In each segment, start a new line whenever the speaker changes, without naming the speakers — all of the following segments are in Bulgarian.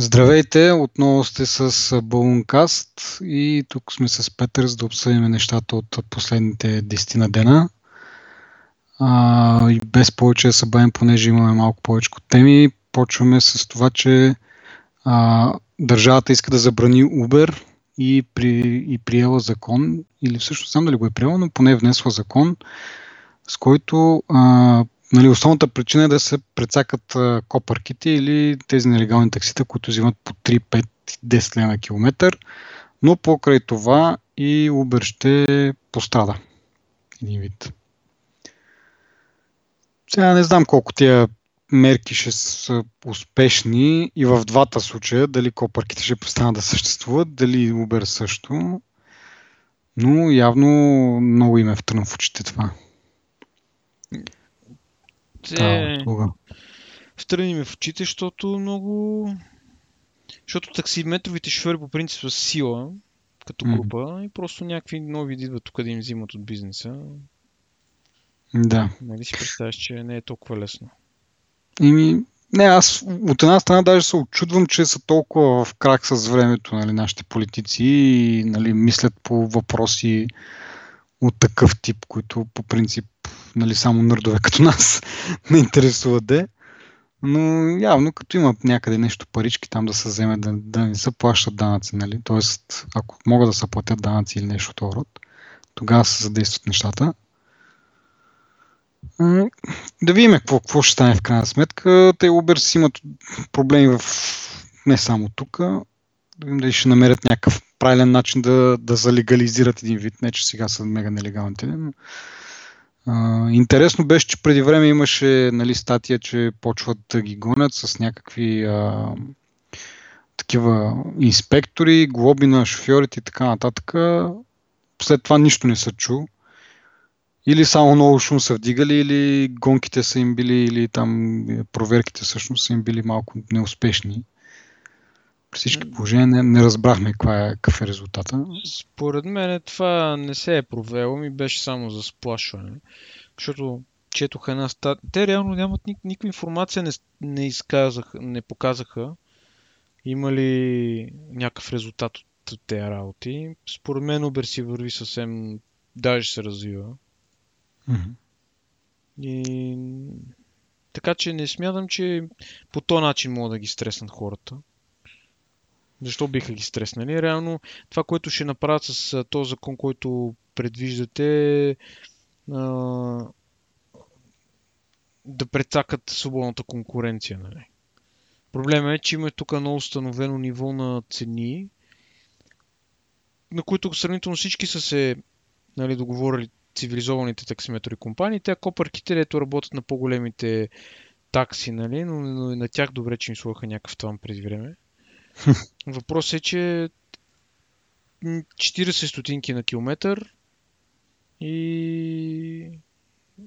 Здравейте, отново сте с Балункаст и тук сме с Петър, за да обсъдим нещата от последните 10 на дена. А, и без повече да се понеже имаме малко повече теми, почваме с това, че а, държавата иска да забрани Uber и, при, и приела закон, или всъщност знам дали го е приела, но поне е внесла закон, с който а, нали, основната причина е да се прецакат копърките или тези нелегални таксита, които взимат по 3, 5, 10 лена на километър, но покрай това и Uber ще пострада. Един вид. Сега не знам колко тия мерки ще са успешни и в двата случая, дали копърките ще престанат да съществуват, дали Uber също, но явно много им е втрън в очите това.
Те... Страни ми в очите, защото много... Защото таксиметровите шофьори по принцип са сила като група mm. и просто някакви нови идват тук да им взимат от бизнеса.
Да.
Нали си представяш, че не е толкова лесно?
Ими, не, аз от една страна даже се очудвам, че са толкова в крак с времето нали, нашите политици и нали, мислят по въпроси от такъв тип, които по принцип нали, само нърдове като нас не интересуват де. Но явно като имат някъде нещо парички там да се вземе, да, да не се плащат данъци, нали? Тоест, ако могат да се платят данъци или нещо от род, тогава се задействат нещата. Да видим какво, какво ще стане в крайна сметка. Те Uber си имат проблеми в не само тук. Дали ще намерят някакъв правилен начин да, да залегализират един вид. Не, че сега са мега нелегалните, но Uh, интересно беше, че преди време имаше нали, статия, че почват да ги гонят с някакви а, такива инспектори, глоби на шофьорите и така нататък. След това нищо не се чу. Или само много шум са вдигали, или гонките са им били, или там проверките всъщност са им били малко неуспешни. При всички положения не, не разбрахме каква е, какъв е резултата.
Според мен това не се е провело, ми беше само за сплашване. Защото четох една статия. Те реално нямат ник- никаква информация, не, не, изказаха, не показаха има ли някакъв резултат от, от тези работи. Според мен Uber си върви съвсем, даже се развива.
Mm-hmm.
И... Така че не смятам, че по този начин могат да ги стреснат хората. Защо биха ги стреснали? Реално това, което ще направят с този закон, който предвиждате, а, да прецакат свободната конкуренция. Нали? Проблема е, че има тук едно установено ниво на цени, на които сравнително всички са се нали, договорили цивилизованите таксиметрови компании. Те копърките, дето работят на по-големите такси, нали, но, но на тях добре, че им слуха някакъв това преди време. Въпросът е, че 40 стотинки на километър и,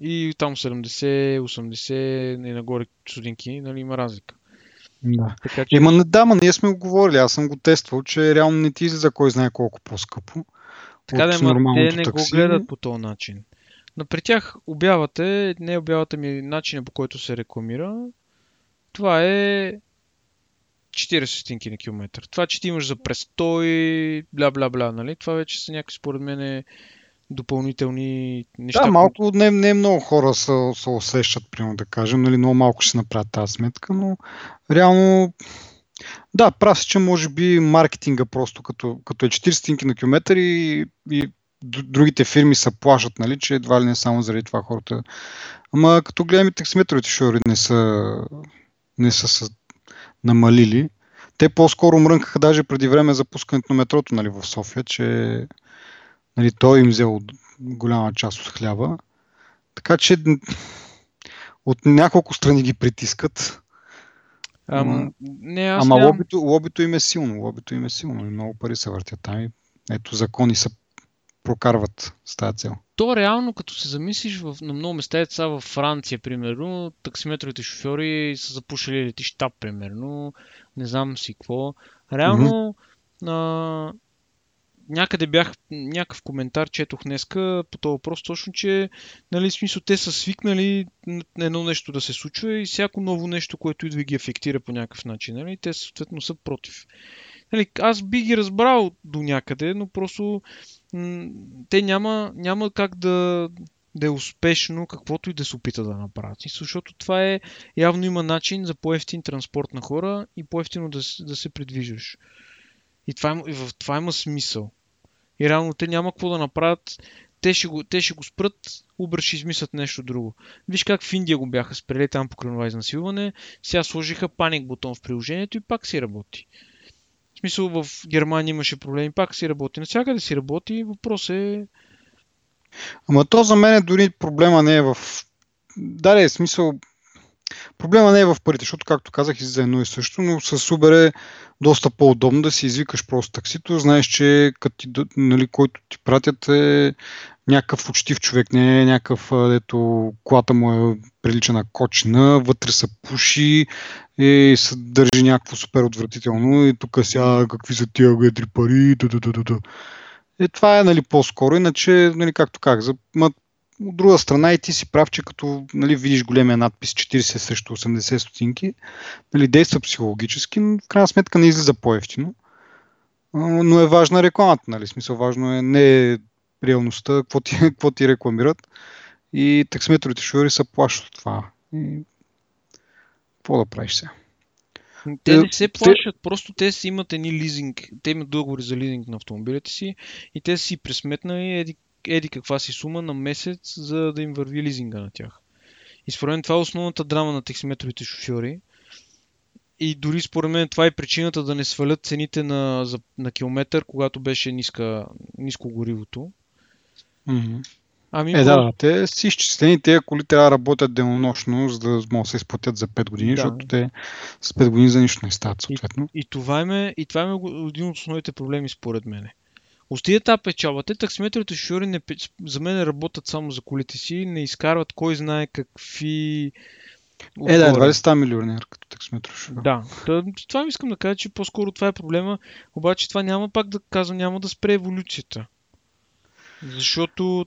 и там 70, 80 и нагоре стотинки, нали, има разлика.
Да. Така, че... Има, да, ма ние сме го говорили, аз съм го тествал, че реално не ти излиза кой знае колко по-скъпо.
Така да, ма, те не такси. го гледат по този начин. Но при тях обявата не обявата ми начина по който се рекламира. Това е 40 стотинки на километър. Това, че ти имаш за престой, бла бла бла, нали? Това вече са някакви според мен допълнителни неща.
Да, малко, не, не много хора се, се усещат, примерно да кажем, нали, много малко ще направят тази сметка, но реално да, прав си, че може би маркетинга просто като, като е 40 стотинки на километър и, и другите фирми са плашат, нали, че едва ли не само заради това хората. Ама като гледаме и таксиметровите шофьори не са, не са намалили. Те по-скоро мрънкаха даже преди време за пускането на метрото нали, в София, че нали, той им взел голяма част от хляба. Така че от няколко страни ги притискат.
Ама, не, аз
ама нямам... лобито, лобито им е силно. Лобито им е силно. Много пари се въртят там. И, ето закони са прокарват с тази цел.
То реално, като се замислиш в, на много места, е сега във Франция, примерно, таксиметровите шофьори са запушили летища, примерно, не знам си какво. Реално, mm-hmm. а, някъде бях, някакъв коментар четох днеска по този въпрос, точно, че нали, смисъл, те са свикнали едно нещо да се случва и всяко ново нещо, което идва ги афектира по някакъв начин. Нали, те съответно са против. Нали, аз би ги разбрал до някъде, но просто м- те няма, няма как да, да е успешно каквото и да се опита да направят. Защото това е, явно има начин за по-ефтин транспорт на хора и по-ефтино да, да се придвижваш. И, това, и в това има смисъл. И реално те няма какво да направят. Те ще го, те ще го спрат, Uber ще измислят нещо друго. Виж как в Индия го бяха спрели там по това изнасилване. Сега сложиха паник бутон в приложението и пак си работи. Смисъл в Германия имаше проблеми, пак си работи. Навсякъде си работи. Въпрос е...
Ама то за мен дори проблема не е в... Да, е смисъл Проблема не е в парите, защото, както казах, за едно и също, но с Uber е доста по-удобно да си извикаш просто таксито. Знаеш, че като нали, който ти пратят е някакъв учтив човек, не е някакъв, дето колата му е прилича на кочна, вътре са пуши и се държи някакво супер отвратително и тук сега какви са тия гедри пари, да, да, да, да. Е, това е нали, по-скоро, иначе, нали, както казах, за, от друга страна и ти си прав, че като нали, видиш големия надпис 40 срещу 80 стотинки, нали, действа психологически, но в крайна сметка не излиза по-ефтино. Но е важна рекламата, нали? Смисъл, важно е не реалността, какво ти, какво ти рекламират. И таксиметровите шофьори са плащат от това. И... Какво да правиш сега?
Те не се плащат, те... просто те си имат едни лизинг, те имат договори за лизинг на автомобилите си и те си пресметнали еди еди каква си сума на месец, за да им върви лизинга на тях. И според мен това е основната драма на таксиметровите шофьори. И дори според мен това е причината да не свалят цените на, за, на километър, когато беше ниска, ниско горивото.
Mm-hmm. Ами, е, да, те си изчислени, тези коли трябва да работят денонощно, за да могат да се изплатят за 5 години, да. защото те с 5 години за нищо не стават, съответно.
И, и, това е, и това е един от основните проблеми, според мен. Остия тази печалба. Те таксиметровите шофьори не, за мен работят само за колите си, не изкарват кой знае какви...
Е, да, едва ли става милионер като таксиметров шофьор.
Да, това искам да кажа, че по-скоро това е проблема, обаче това няма пак да казвам, няма да спре еволюцията. Защото,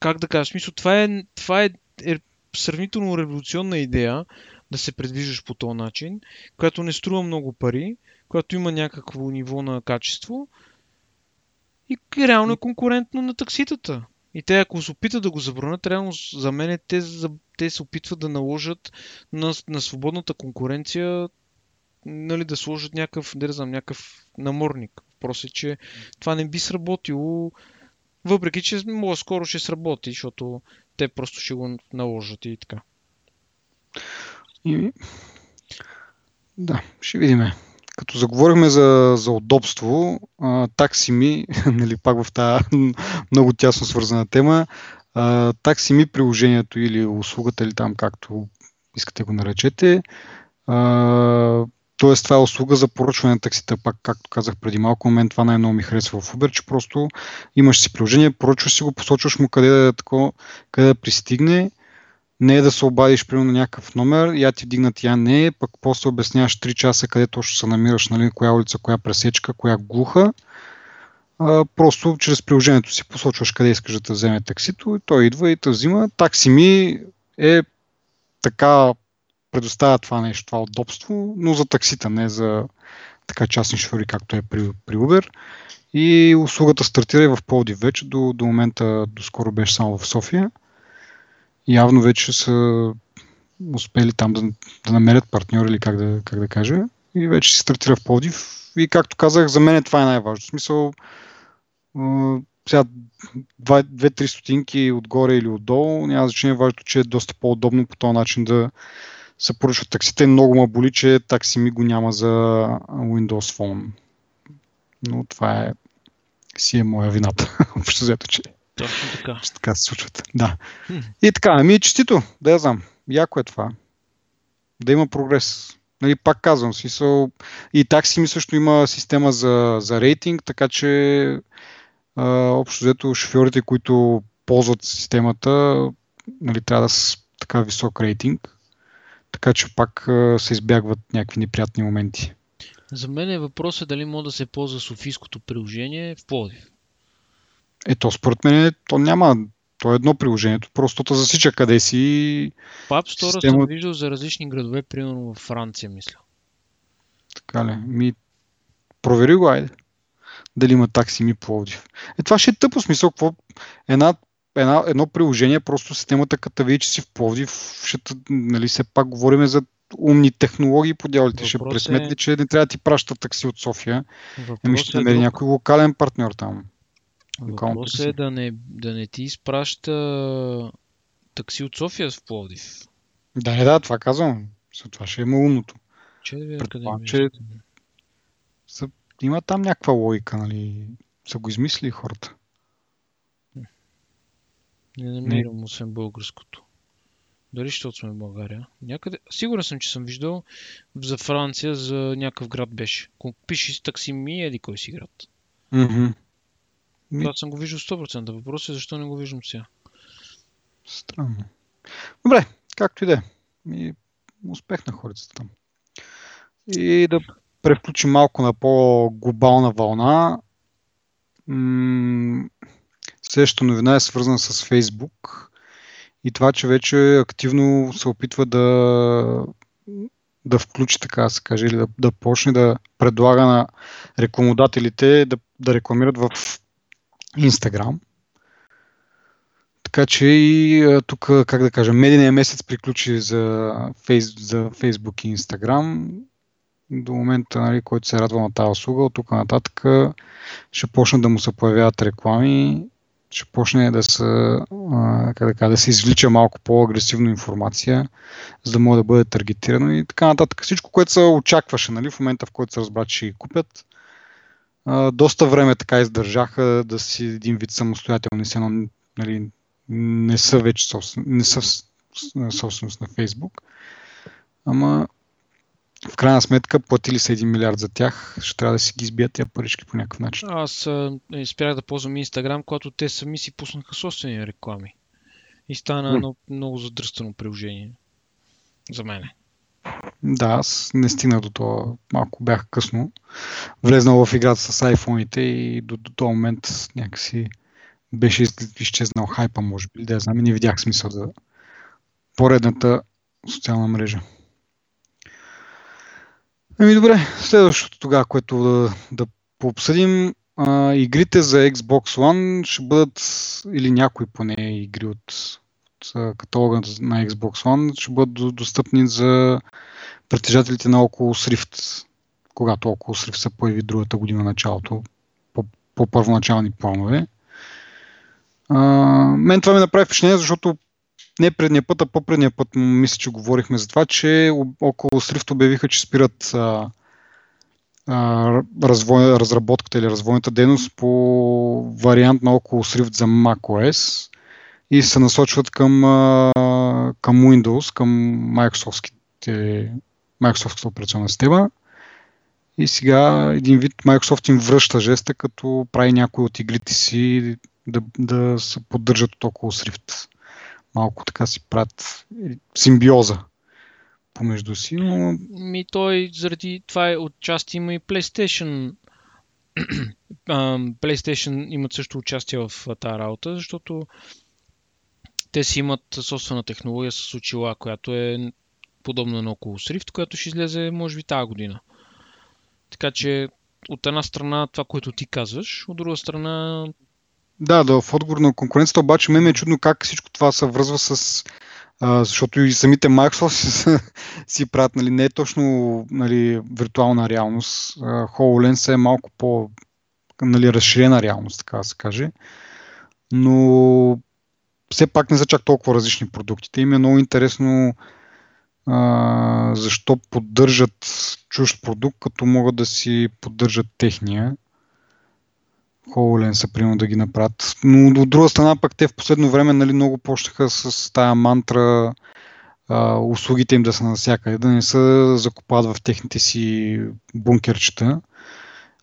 как да кажа, смисъл, това е, това е, е сравнително революционна идея да се предвиждаш по този начин, която не струва много пари, която има някакво ниво на качество, и реално е конкурентно на такситата. И те, ако се опитат да го забранят, реално за мен те, те се опитват да наложат на, на свободната конкуренция нали, да сложат някакъв, не знам, някакъв наморник. Просто, че това не би сработило, въпреки че може скоро ще сработи, защото те просто ще го наложат и така.
И... Да, ще видиме като заговорихме за, за удобство, такси ми, нали, пак в тази много тясно свързана тема, такси ми приложението или услугата, или там както искате го наречете, т.е. това е услуга за поръчване на таксита, пак както казах преди малко, момент това най-много ми харесва в Uber, че просто имаш си приложение, поръчваш си го, посочваш му къде да, тако, къде да пристигне, не е да се обадиш примерно на някакъв номер, я ти вдигнат, я не, пък после обясняваш 3 часа къде точно се намираш, нали, коя улица, коя пресечка, коя глуха. А, просто чрез приложението си посочваш къде искаш да вземе таксито и той идва и те взима. Такси ми е така предоставя това нещо, това удобство, но за таксита, не за така частни шофьори, както е при, при Uber. И услугата стартира и в Пловдив вече, до, до момента, до скоро беше само в София явно вече са успели там да, да намерят партньори или как да, как да кажа. И вече се стартира в Плодив. И както казах, за мен това е най-важно. В смисъл, сега 2-3 стотинки отгоре или отдолу, няма значение, важното, че е доста по-удобно по този начин да се поръчват таксите. Много ме боли, че такси ми го няма за Windows Phone. Но това е си е моя вината. Общо взето, че
точно така.
Че така се случват. Да. Хм. И така, ами честито, да я знам. Яко е това. Да има прогрес. Нали, пак казвам, смисъл. И такси ми също има система за, за рейтинг, така че а, общо взето шофьорите, които ползват системата, нали, трябва да са така висок рейтинг, така че пак се избягват някакви неприятни моменти.
За мен е въпросът дали може да се ползва Софийското приложение в Пловдив.
Ето, според мен то няма, то е едно приложението, просто то засича къде си.
App Store
Система-
съм виждал за различни градове, примерно във Франция, мисля.
Така ли? Ми, провери го, айде. Дали има такси ми Пловдив. Е, това ще е тъпо смисъл. Какво? Една, една, едно приложение, просто системата, като види, че си в Пловдив, ще, нали, все пак говорим за умни технологии по дяволите. Ще
Въпрос е-
пресметне, че не трябва да ти праща такси от София. Еми
Въпросът
ще
е,
намери
друг.
някой локален партньор там. локално такси.
е да не, да не ти изпраща такси от София в Пловдив.
Да, не, да, това казвам. За това ще има умното.
Че да
Предполагам,
е
че- Са, има там някаква логика, нали? Са го измислили хората.
Не намирам, освен българското. Дали защото сме в България? Някъде. Сигурен съм, че съм виждал за Франция, за някакъв град беше. Ако пишеш таксими, еди кой си град.
Ми-
Това съм го виждал 100%. Въпросът е защо не го виждам сега.
Странно. Добре, както и да е. Успех на хората там. И да превключим малко на по-глобална вълна. М- Следващата новина е свързана с Фейсбук и това, че вече активно се опитва да, да включи, така да се каже, или да, да почне да предлага на рекламодателите да, да рекламират в Instagram. Така че и тук, как да кажа, медийния месец приключи за, фейс, за Facebook и Instagram. До момента, нали, който се радва на тази услуга, от тук нататък ще почнат да му се появяват реклами, ще почне да се, как да, кажа, да се извлича малко по-агресивно информация, за да може да бъде таргетирано и така нататък. Всичко, което се очакваше нали, в момента, в който се разбра, че ги купят. Доста време така издържаха да си един вид самостоятелни, едно, нали, не са вече собствен, не са собственост на Фейсбук. Ама в крайна сметка платили са 1 милиард за тях, ще трябва да си ги избият тия парички по някакъв начин.
Аз а, спрях да ползвам Инстаграм, когато те сами си пуснаха собствени реклами. И стана едно много задръстено приложение. За мен.
Да, аз не стигнах до това, малко бях късно. Влезнал в играта с айфоните и до, до този момент някакси беше из- изчезнал хайпа, може би, да знам, и не видях смисъл за поредната социална мрежа. Ами добре, следващото тогава, което да, да пообсъдим, а, игрите за Xbox One ще бъдат, или някои поне игри от, от каталога на Xbox One, ще бъдат до- достъпни за притежателите на Oculus Rift, когато Oculus Rift се появи другата година началото, по, по първоначални планове. А, мен това ми направи впечатление, защото не предния път, а по-предния път мисля, че говорихме за това, че около Rift обявиха, че спират а, а, развой, разработката или развойната дейност по вариант на Oculus Rift за macOS и се насочват към, а, към Windows, към Microsoftските, Microsoftската операционна система. И сега един вид Microsoft им връща жеста, като прави някои от игрите си да, да се поддържат от Oculus Rift малко така си правят симбиоза помежду си, но
Ми той заради това е отчасти има и PlayStation. PlayStation имат също участие в тази работа, защото те си имат собствена технология с очила, която е подобна на Oculus Rift, която ще излезе може би тази година. Така че от една страна това, което ти казваш, от друга страна
да, да, в отговор на конкуренцията, обаче ме е чудно как всичко това се връзва с а, защото и самите Microsoft си, си правят, нали, не е точно нали, виртуална реалност. А, HoloLens е малко по нали, разширена реалност, така да се каже. Но все пак не са чак толкова различни продуктите. Им е много интересно а, защо поддържат чужд продукт, като могат да си поддържат техния. HoloLens са примерно да ги направят. Но от друга страна пък те в последно време нали, много почнаха с тая мантра а, услугите им да са навсякъде, да не се закопават в техните си бункерчета.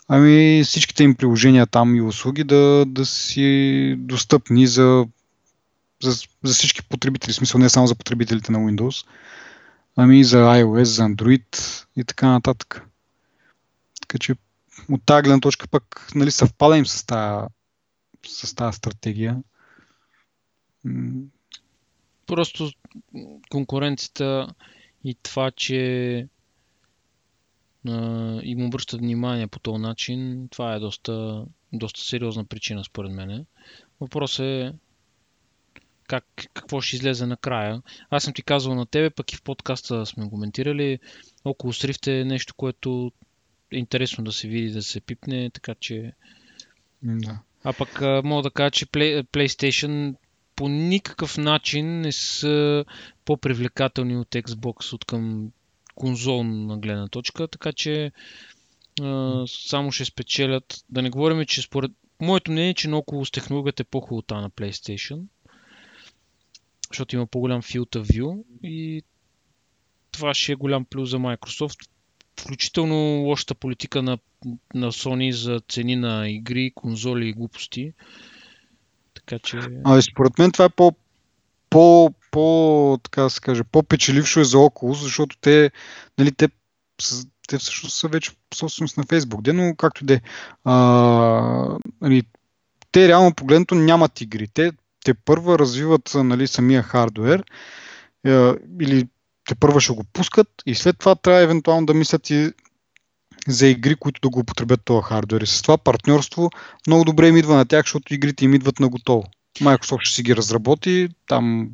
Ами всичките им приложения там и услуги да, да си достъпни за, за, за всички потребители, в смисъл не само за потребителите на Windows, ами и за iOS, за Android и така нататък. Така че от тази гледна точка пък нали, съвпада им с тази, с тази стратегия.
Просто конкуренцията и това, че а, им обръщат внимание по този начин, това е доста, доста сериозна причина според мен. Въпросът е как, какво ще излезе накрая. Аз съм ти казвал на тебе, пък и в подкаста сме коментирали. Около Srift е нещо, което интересно да се види, да се пипне, така че...
Да.
А пък мога да кажа, че Play, PlayStation по никакъв начин не са по-привлекателни от Xbox от към конзолна гледна точка, така че а, само ще спечелят. Да не говорим, че според моето мнение, е, че много с технологията е по-хубава на PlayStation, защото има по-голям field of view и това ще е голям плюс за Microsoft. Включително лошата политика на, на Sony за цени на игри, конзоли и глупости. Така че...
А, според мен това е по, по, по така се каже, по-печелившо е за около, защото те, нали, те, те всъщност са вече собственост на Фейсбук, де, но както де. А, нали, те реално погледнато нямат игри. Те, те първа развиват нали, самия хардвер или те първа ще го пускат и след това трябва евентуално да мислят и за игри, които да го употребят този хардвер. И с това партньорство много добре им идва на тях, защото игрите им идват на готово. Microsoft ще си ги разработи, там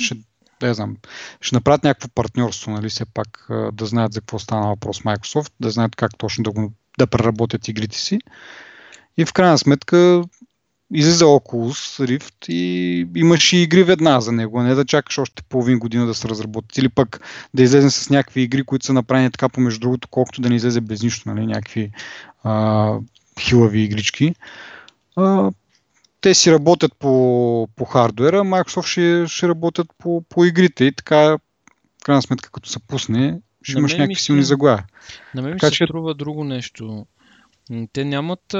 ще, да знам, ще направят някакво партньорство, нали, все пак да знаят за какво стана въпрос Microsoft, да знаят как точно да, го, да преработят игрите си. И в крайна сметка излиза Oculus Rift и имаш и игри веднага за него, не да чакаш още половин година да се разработят. Или пък да излезе с някакви игри, които са направени така помежду другото, колкото да не излезе без нищо, нали? някакви а, хилави игрички. А, те си работят по, по хардуера, Microsoft ще, ще работят по, по игрите и така, в крайна сметка, като се пусне, ще имаш някакви силни заглави.
На мен ми се че... струва друго нещо. Те нямат.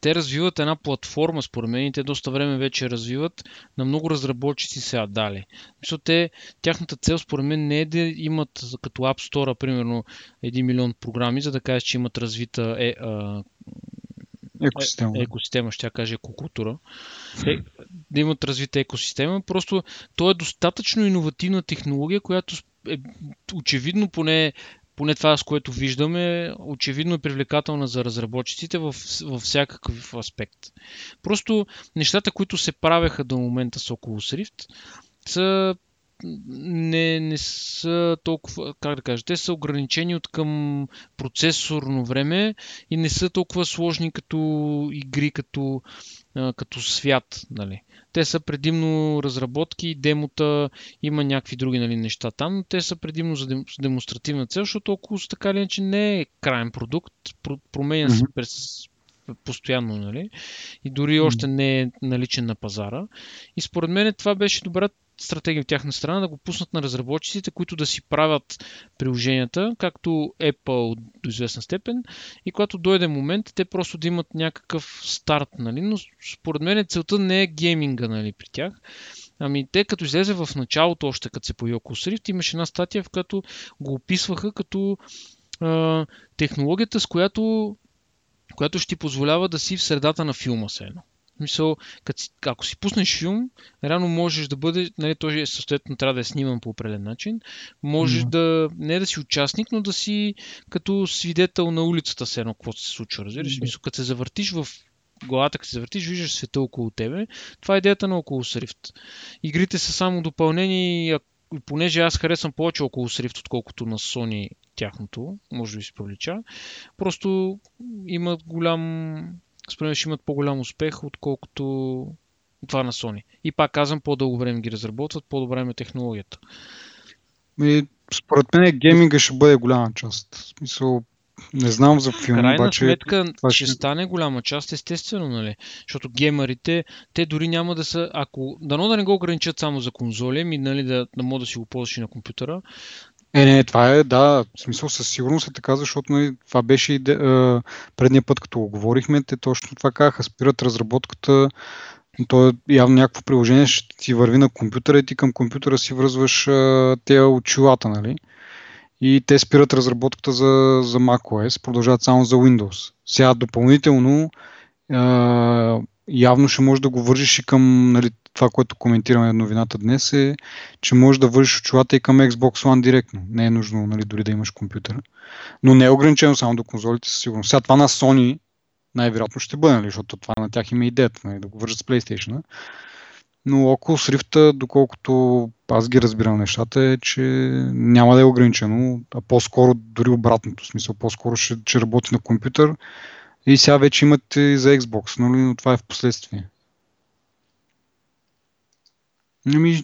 Те развиват една платформа, според мен, и те доста време вече развиват на много разработчици сега дали. Защото те, тяхната цел, според мен, не е да имат като App Store, примерно, 1 милион програми, за да кажеш, че имат развита е, а,
екосистема.
Е, екосистема, ще я кажа екокултура. Е, да имат развита екосистема. Просто то е достатъчно иновативна технология, която е очевидно поне поне това, с което виждаме, очевидно е привлекателна за разработчиците във, във всякакъв аспект. Просто нещата, които се правеха до момента с Oculus Rift, са не, не са толкова, как да кажа, те са ограничени от към процесорно време и не са толкова сложни като игри, като, като свят. Нали. Те са предимно разработки, демота, има някакви други нали, неща там, но те са предимно за демонстративна цел, защото около така или иначе не е крайен продукт, променя се през постоянно, нали? И дори още не е наличен на пазара. И според мен това беше добра стратегия от тяхна страна да го пуснат на разработчиците, които да си правят приложенията, както Apple до известна степен. И когато дойде момент, те просто да имат някакъв старт. Нали? Но според мен целта не е гейминга нали, при тях. Ами те като излезе в началото, още като се появи Oculus Rift, имаше една статия, в която го описваха като а, технологията, с която, която ще ти позволява да си в средата на филма се едно. Мисъл, ако си пуснеш филм, реално можеш да бъде, нали, той е съответно трябва да е сниман по определен начин, можеш mm-hmm. да, не да си участник, но да си като свидетел на улицата се едно, какво се случва, разбираш? Mm-hmm. Мисъл, като се завъртиш в главата, като се завъртиш, виждаш света около тебе. Това е идеята на около Rift. Игрите са само допълнени, понеже аз харесвам повече около Rift, отколкото на Sony тяхното, може ви се привлеча. Просто има голям според ще имат по-голям успех, отколкото това на Sony. И пак казвам, по-дълго време ги разработват, по-добре е технологията.
И, според мен гейминга ще бъде голяма част. В смисъл, не знам за филм,
Крайна
обаче...
сметка това ще... ще стане голяма част, естествено, нали? Защото геймерите, те дори няма да са, ако, дано да не го ограничат само за конзоли, ми, нали, да, да мога да си го ползваш и на компютъра,
е, не, това е, да, в смисъл със сигурност е така, защото нали, това беше и е, предния път, като го говорихме, те точно това казаха, спират разработката, то е явно някакво приложение ще ти върви на компютъра и ти към компютъра си връзваш е, тези очилата, нали? И те спират разработката за, за macOS, продължават само за Windows. Сега допълнително а, явно ще можеш да го вържиш и към нали, това, което коментираме новината днес е, че можеш да вържиш очилата и към Xbox One директно. Не е нужно нали, дори да имаш компютъра. Но не е ограничено само до конзолите със сигурност. Сега това на Sony най-вероятно ще бъде, нали, защото това на тях има идеята, нали, да го вържат с PlayStation. Но Oculus Rift, доколкото аз ги разбирам нещата, е, че няма да е ограничено, а по-скоро дори обратното смисъл. По-скоро ще, ще работи на компютър и сега вече имате и за Xbox, нали, но това е в последствие. Ами,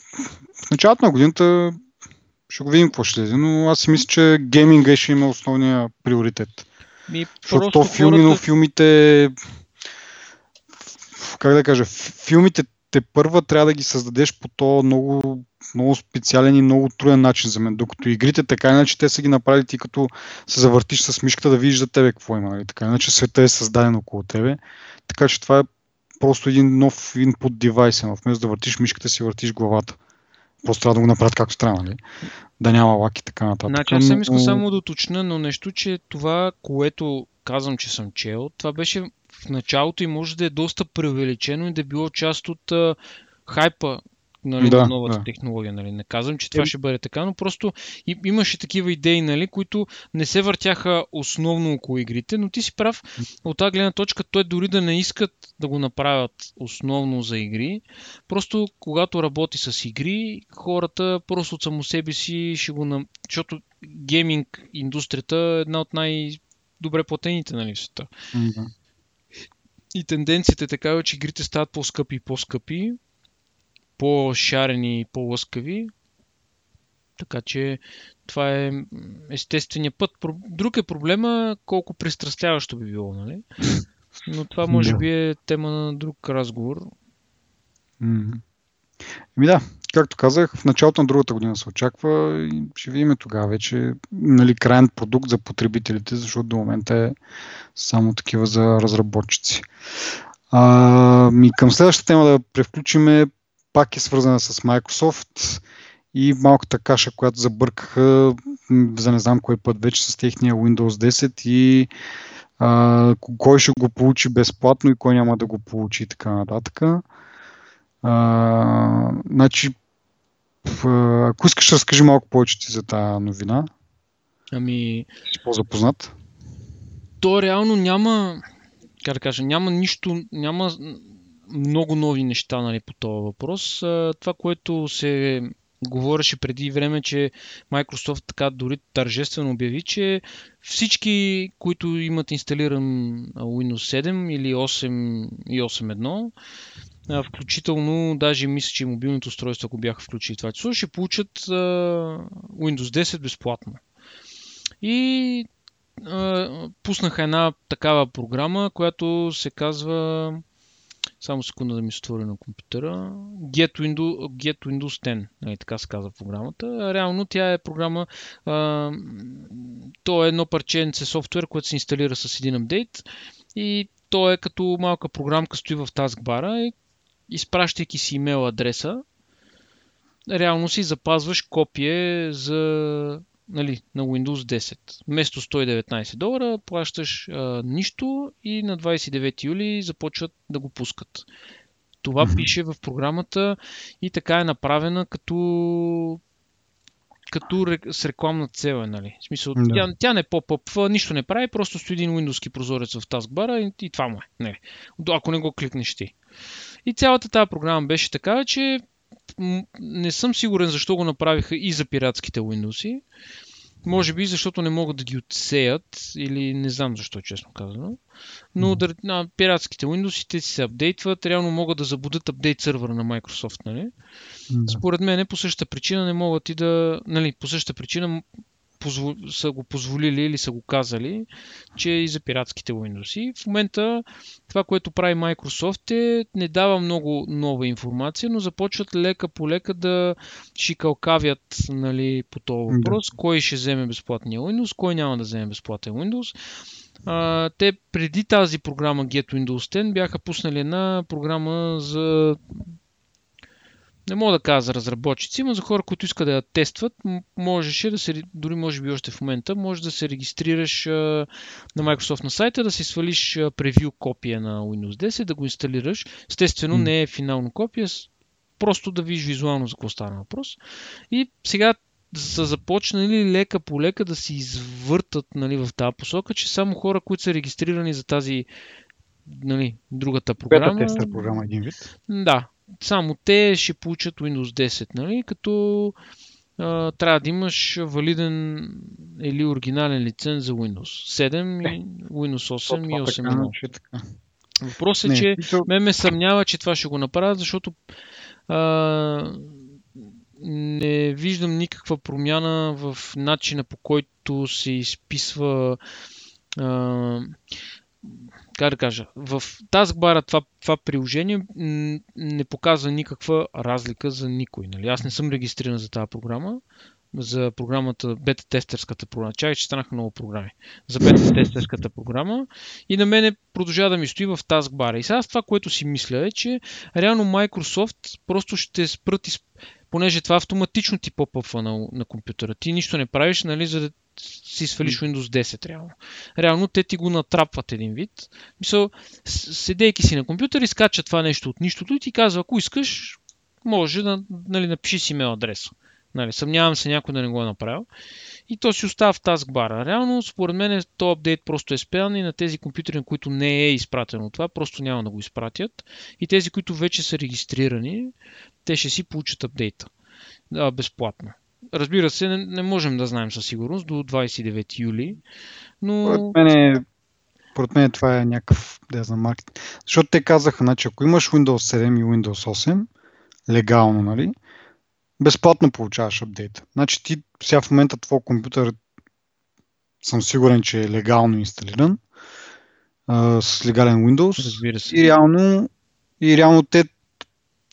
в началото на годината ще го видим какво ще лезе, но аз си мисля, че гейминга ще има основния приоритет.
Ми,
Защото то филми, хората... но филмите... Как да кажа, филмите те първа трябва да ги създадеш по то много, много специален и много труден начин за мен. Докато игрите така иначе те са ги направили ти като се завъртиш с мишката да видиш за тебе какво има. Нали? Така иначе света е създаден около тебе. Така че това е просто един нов input девайс. Вместо да въртиш мишката си, въртиш главата. Просто трябва да го направят както трябва, нали? Да няма лак и така нататък.
Значи, аз съм искал само да уточня, но нещо, че това, което казвам, че съм чел, това беше в началото и може да е доста преувеличено и да е било част от а, хайпа нали, да, на новата да. технология. Нали. Не казвам, че това е... ще бъде така, но просто имаше такива идеи, нали, които не се въртяха основно около игрите, но ти си прав, от тази гледна точка той дори да не искат да го направят основно за игри, просто когато работи с игри, хората просто от само себе си ще го... Защото гейминг индустрията е една от най-добре платените нали, света. Mm-hmm. И тенденцията е такава, че игрите стават по-скъпи и по-скъпи, по-шарени и по-лъскави. Така че това е естествения път. Друг е проблема колко пристрастяващо би било, нали? Но това може би е тема на друг разговор.
Ами да, както казах, в началото на другата година се очаква и ще видим тогава вече нали, крайен продукт за потребителите, защото до момента е само такива за разработчици. А, ми към следващата тема да превключиме пак е свързана с Microsoft и малката каша, която забъркаха за не знам кой път вече с техния Windows 10 и а, кой ще го получи безплатно и кой няма да го получи и така нататък. А, значи, ако искаш, разкажи малко повече ти за тази новина.
Ами...
Си по-запознат.
То реално няма, как да кажа, няма нищо, няма много нови неща нали, по този въпрос. Това, което се говореше преди време, че Microsoft така дори тържествено обяви, че всички, които имат инсталиран Windows 7 или 8 и 8.1, включително даже мисля, че и мобилните устройства, ако бяха включили това число, ще получат Windows 10 безплатно. И пуснаха една такава програма, която се казва само секунда да ми се отвори на компютъра. Get Windows, Get Windows 10, нали, така се казва програмата. Реално тя е програма, а, то е едно парченце софтуер, което се инсталира с един апдейт и то е като малка програмка стои в таскбара и изпращайки си имейл адреса, реално си запазваш копие за нали, на Windows 10. Вместо 119 долара плащаш а, нищо и на 29 юли започват да го пускат. Това mm-hmm. пише в програмата и така е направена като като с рекламна цел е, нали? В смисъл, да. тя, тя не поп-ъпва, нищо не прави, просто стои един Windows прозорец в таскбара и, и това му е. Не. Ако не го кликнеш ти. И цялата тази програма беше така, че не съм сигурен защо го направиха и за пиратските Windows. Може би защото не могат да ги отсеят или не знам защо, честно казано. Но mm-hmm. на пиратските Windows те си се апдейтват, реално могат да забудат апдейт сървъра на Microsoft, нали? Mm-hmm. Според мен по същата причина не могат и да... Нали, по същата причина позвол... са го позволили или са го казали, че и за пиратските Windows. В момента това, което прави Microsoft е не дава много нова информация, но започват лека по лека да шикалкавят нали, по този въпрос, да. кой ще вземе безплатния Windows, кой няма да вземе безплатен Windows. А, те преди тази програма Get Windows 10 бяха пуснали една програма за не мога да кажа за разработчици, но за хора, които искат да я тестват, можеше да се, дори може би още в момента, може да се регистрираш на Microsoft на сайта, да си свалиш превю копия на Windows 10, да го инсталираш. Естествено, не е финално копия, просто да видиш визуално за какво стана въпрос. И сега са започнали лека по лека да си извъртат нали, в тази посока, че само хора, които са регистрирани за тази нали, другата програма.
Бета тестър програма един вид.
Да, само те ще получат Windows 10, нали, като а, трябва да имаш валиден или оригинален лиценз за Windows 7, и Windows 8 и 8.1. Въпросът е, че ме ме съмнява, че това ще го направят, защото а, не виждам никаква промяна в начина по който се изписва а, как да кажа, в Taskbar това, това приложение не показва никаква разлика за никой. Нали? Аз не съм регистриран за тази програма, за програмата, бета-тестерската програма. Чакай, че станаха много програми. За бета-тестерската програма. И на мене продължава да ми стои в Taskbar. И сега това, което си мисля е, че реално Microsoft просто ще спрат, понеже това автоматично ти попъпва на, на компютъра. Ти нищо не правиш, нали, за да си свалиш Windows 10 реално. Реално те ти го натрапват един вид. Мисъл, седейки си на компютър, изкача това нещо от нищото и ти казва, ако искаш, може да нали, напиши си имейл адреса. Нали, съмнявам се някой да не го е направил. И то си остава в таскбара. Реално, според мен, то апдейт просто е спеян и на тези компютри, на които не е изпратено това, просто няма да го изпратят. И тези, които вече са регистрирани, те ще си получат апдейта. Да, безплатно. Разбира се, не, не можем да знаем със сигурност до 29 юли, но...
Според мен, е, според мен това е някакъв, да знам, маркет. Защото те казаха, значи, ако имаш Windows 7 и Windows 8, легално, нали, безплатно получаваш апдейта. Значи ти сега в момента твой компютър съм сигурен, че е легално инсталиран а, с легален Windows.
Разбира се.
И реално, и реално те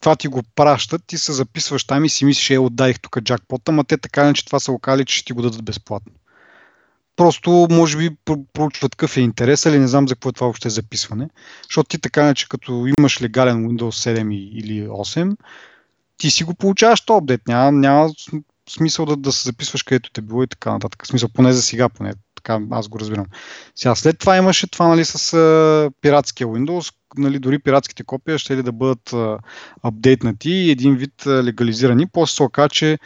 това ти го пращат, ти се записваш там и си мислиш, е, отдадих тук джакпота, ама те така не, че това са локали, че ще ти го дадат безплатно. Просто, може би, проучват какъв е интерес, или не знам за какво е това въобще записване. Защото ти така не, че като имаш легален Windows 7 или 8, ти си го получаваш то апдейт. Няма, няма смисъл да, да се записваш където те било и така нататък. Смисъл, поне за сега, поне така аз го разбирам. Сега, след това имаше това нали, с а, пиратския Windows, нали, дори пиратските копия ще ли да бъдат а, апдейтнати и един вид а, легализирани. После се оказа, че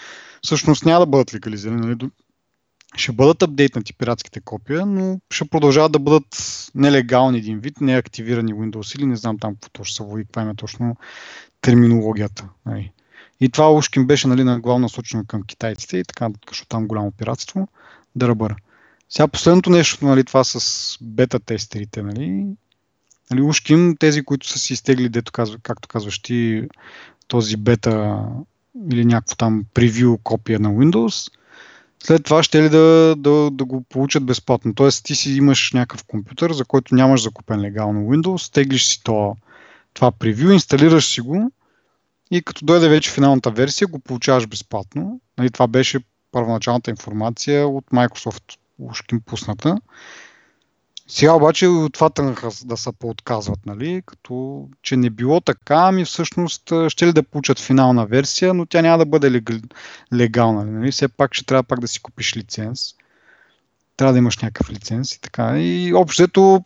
всъщност няма да бъдат легализирани. Нали, ще бъдат апдейтнати пиратските копия, но ще продължават да бъдат нелегални един вид, неактивирани Windows или не знам там какво точно са води, каква е точно терминологията. Нали. И това ушким беше нали, главно насочено към китайците и така, защото там голямо пиратство, да ръбъра. Сега последното нещо, нали, това с бета тестерите, нали, нали, ушким тези, които са си изтегли, дето казва, както казваш ти, този бета или някакво там превю копия на Windows, след това ще ли да, да, да го получат безплатно. Тоест ти си имаш някакъв компютър, за който нямаш закупен легално Windows, теглиш си това, това превю, инсталираш си го и като дойде вече финалната версия, го получаваш безплатно. Нали, това беше първоначалната информация от Microsoft ушким пусната. Сега обаче от това да се поотказват, нали? като че не било така, ами всъщност ще ли да получат финална версия, но тя няма да бъде легална. Нали? Все пак ще трябва пак да си купиш лиценз. Трябва да имаш някакъв лиценз и така. И общото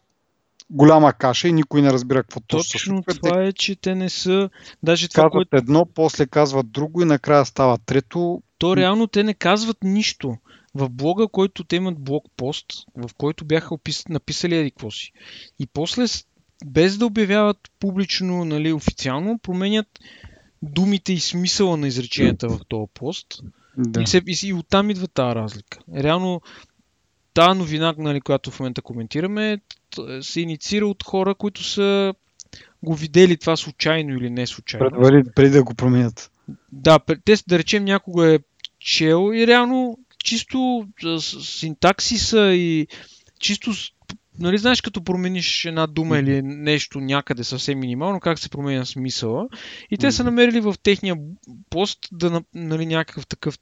голяма каша и никой не разбира какво
точно. Точно това е, че те не са... Даже
това, казват което... едно, после казват друго и накрая става трето.
То реално те не казват нищо в блога, който те имат блокпост, в който бяха опис... написали еди какво си. И после, без да обявяват публично, нали, официално, променят думите и смисъла на изреченията в този пост. Да. И, се, и, и оттам идва тази разлика. Реално, тази новина, нали, която в момента коментираме, се инициира от хора, които са го видели това случайно или не случайно.
Преди, преди да го променят.
Да, те да речем някога е чел и реално чисто синтаксиса и чисто нали знаеш като промениш една дума или нещо някъде съвсем минимално, как се променя смисъла. И те са намерили в техния пост да, нали, някакъв такъв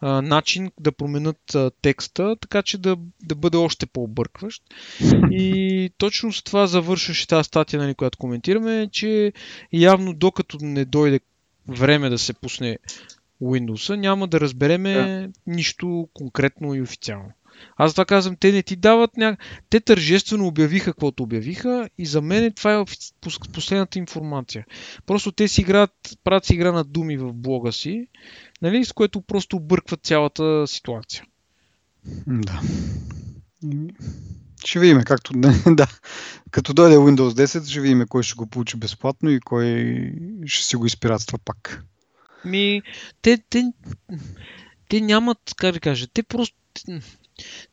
а, начин да променят а, текста, така че да, да бъде още по-объркващ. И точно с това завършваше тази статия, нали, която коментираме, че явно докато не дойде време да се пусне Windows, няма да разбереме да. нищо конкретно и официално. Аз това казвам, те не ти дават ня... Те тържествено обявиха каквото обявиха и за мен това е последната информация. Просто те си играят, правят си игра на думи в блога си, нали, с което просто объркват цялата ситуация.
Да. Ще видим, както да. Като дойде Windows 10, ще видим кой ще го получи безплатно и кой ще си го изпиратства пак.
Ми, те, те, те нямат, как да кажа, те просто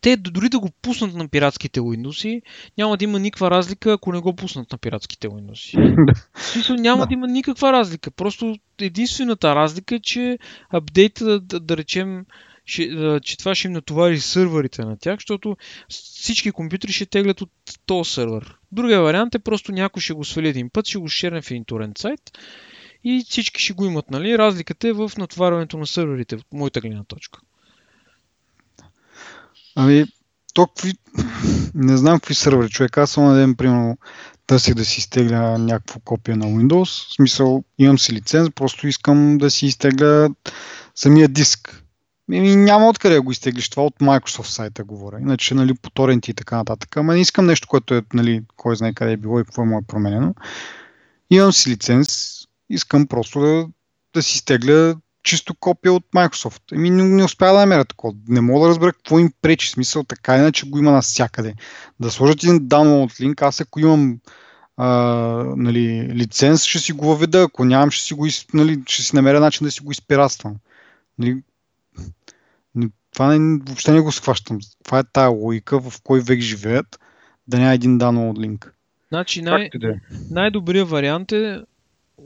те дори да го пуснат на пиратските Windows, няма да има никаква разлика, ако не го пуснат на пиратските Windows. В смисъл няма да. да има никаква разлика. Просто единствената разлика е, че апдейта, да, да речем, ще, че това ще им натовари сървърите на тях, защото всички компютри ще теглят от този сървър. Другия вариант е просто някой ще го свали един път, ще го шерне в един торент сайт и всички ще го имат. Нали? Разликата е в натоварването на сървърите, от моята гледна точка.
Ами, то. Не знам какви сървъри, човек. Аз съм ден, примерно, търсих да си изтегля някакво копие на Windows. В смисъл, имам си лиценз, просто искам да си изтегля самия диск. Еми, няма откъде да го изтеглиш това от Microsoft сайта говоря. Иначе, нали, по торенти и така нататък. Ама не искам нещо, което е, нали, кой знае къде е било и какво е му е променено. Имам си лиценз, искам просто да, да си изтегля чисто копия от Microsoft. Еми не, не успя да намеря такова. Не мога да разбера какво им пречи. Смисъл така иначе го има навсякъде. Да сложат един download линк, аз ако имам а, нали, лиценз, ще си го въведа. Ако нямам, ще си, го, нали, ще си намеря начин да си го изпиратствам. Нали, това не, въобще не го схващам. Това е тая логика, в кой век живеят, да няма един download линк.
Значи най- е? най-добрият вариант е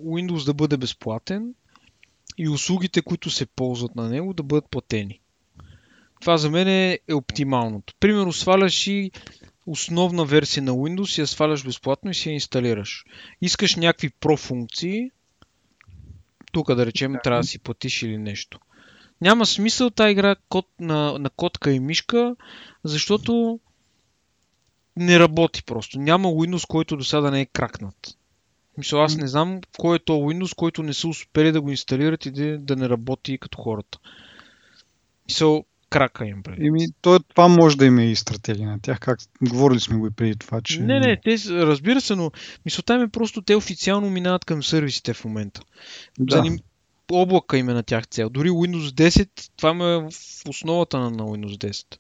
Windows да бъде безплатен, и услугите, които се ползват на него, да бъдат платени. Това за мен е, е оптималното. Примерно сваляш и основна версия на Windows и я сваляш безплатно и си я инсталираш. Искаш някакви про функции, тук да речем трябва да си платиш или нещо. Няма смисъл тази игра код, на, на котка и мишка, защото не работи просто. Няма Windows, който до сега не е кракнат. Мисля, аз не знам кой е то Windows, който не са успели да го инсталират и да, да не работи като хората. Мисля, крака им преди.
Еми, то, това може да има и стратегия на тях. Как говорили сме го и преди това, че...
Не, не, те, разбира се, но мисълта ми е просто те официално минават към сервисите в момента. Да. Заним... Облака им е на тях цел. Дори Windows 10, това е в основата на, на Windows 10.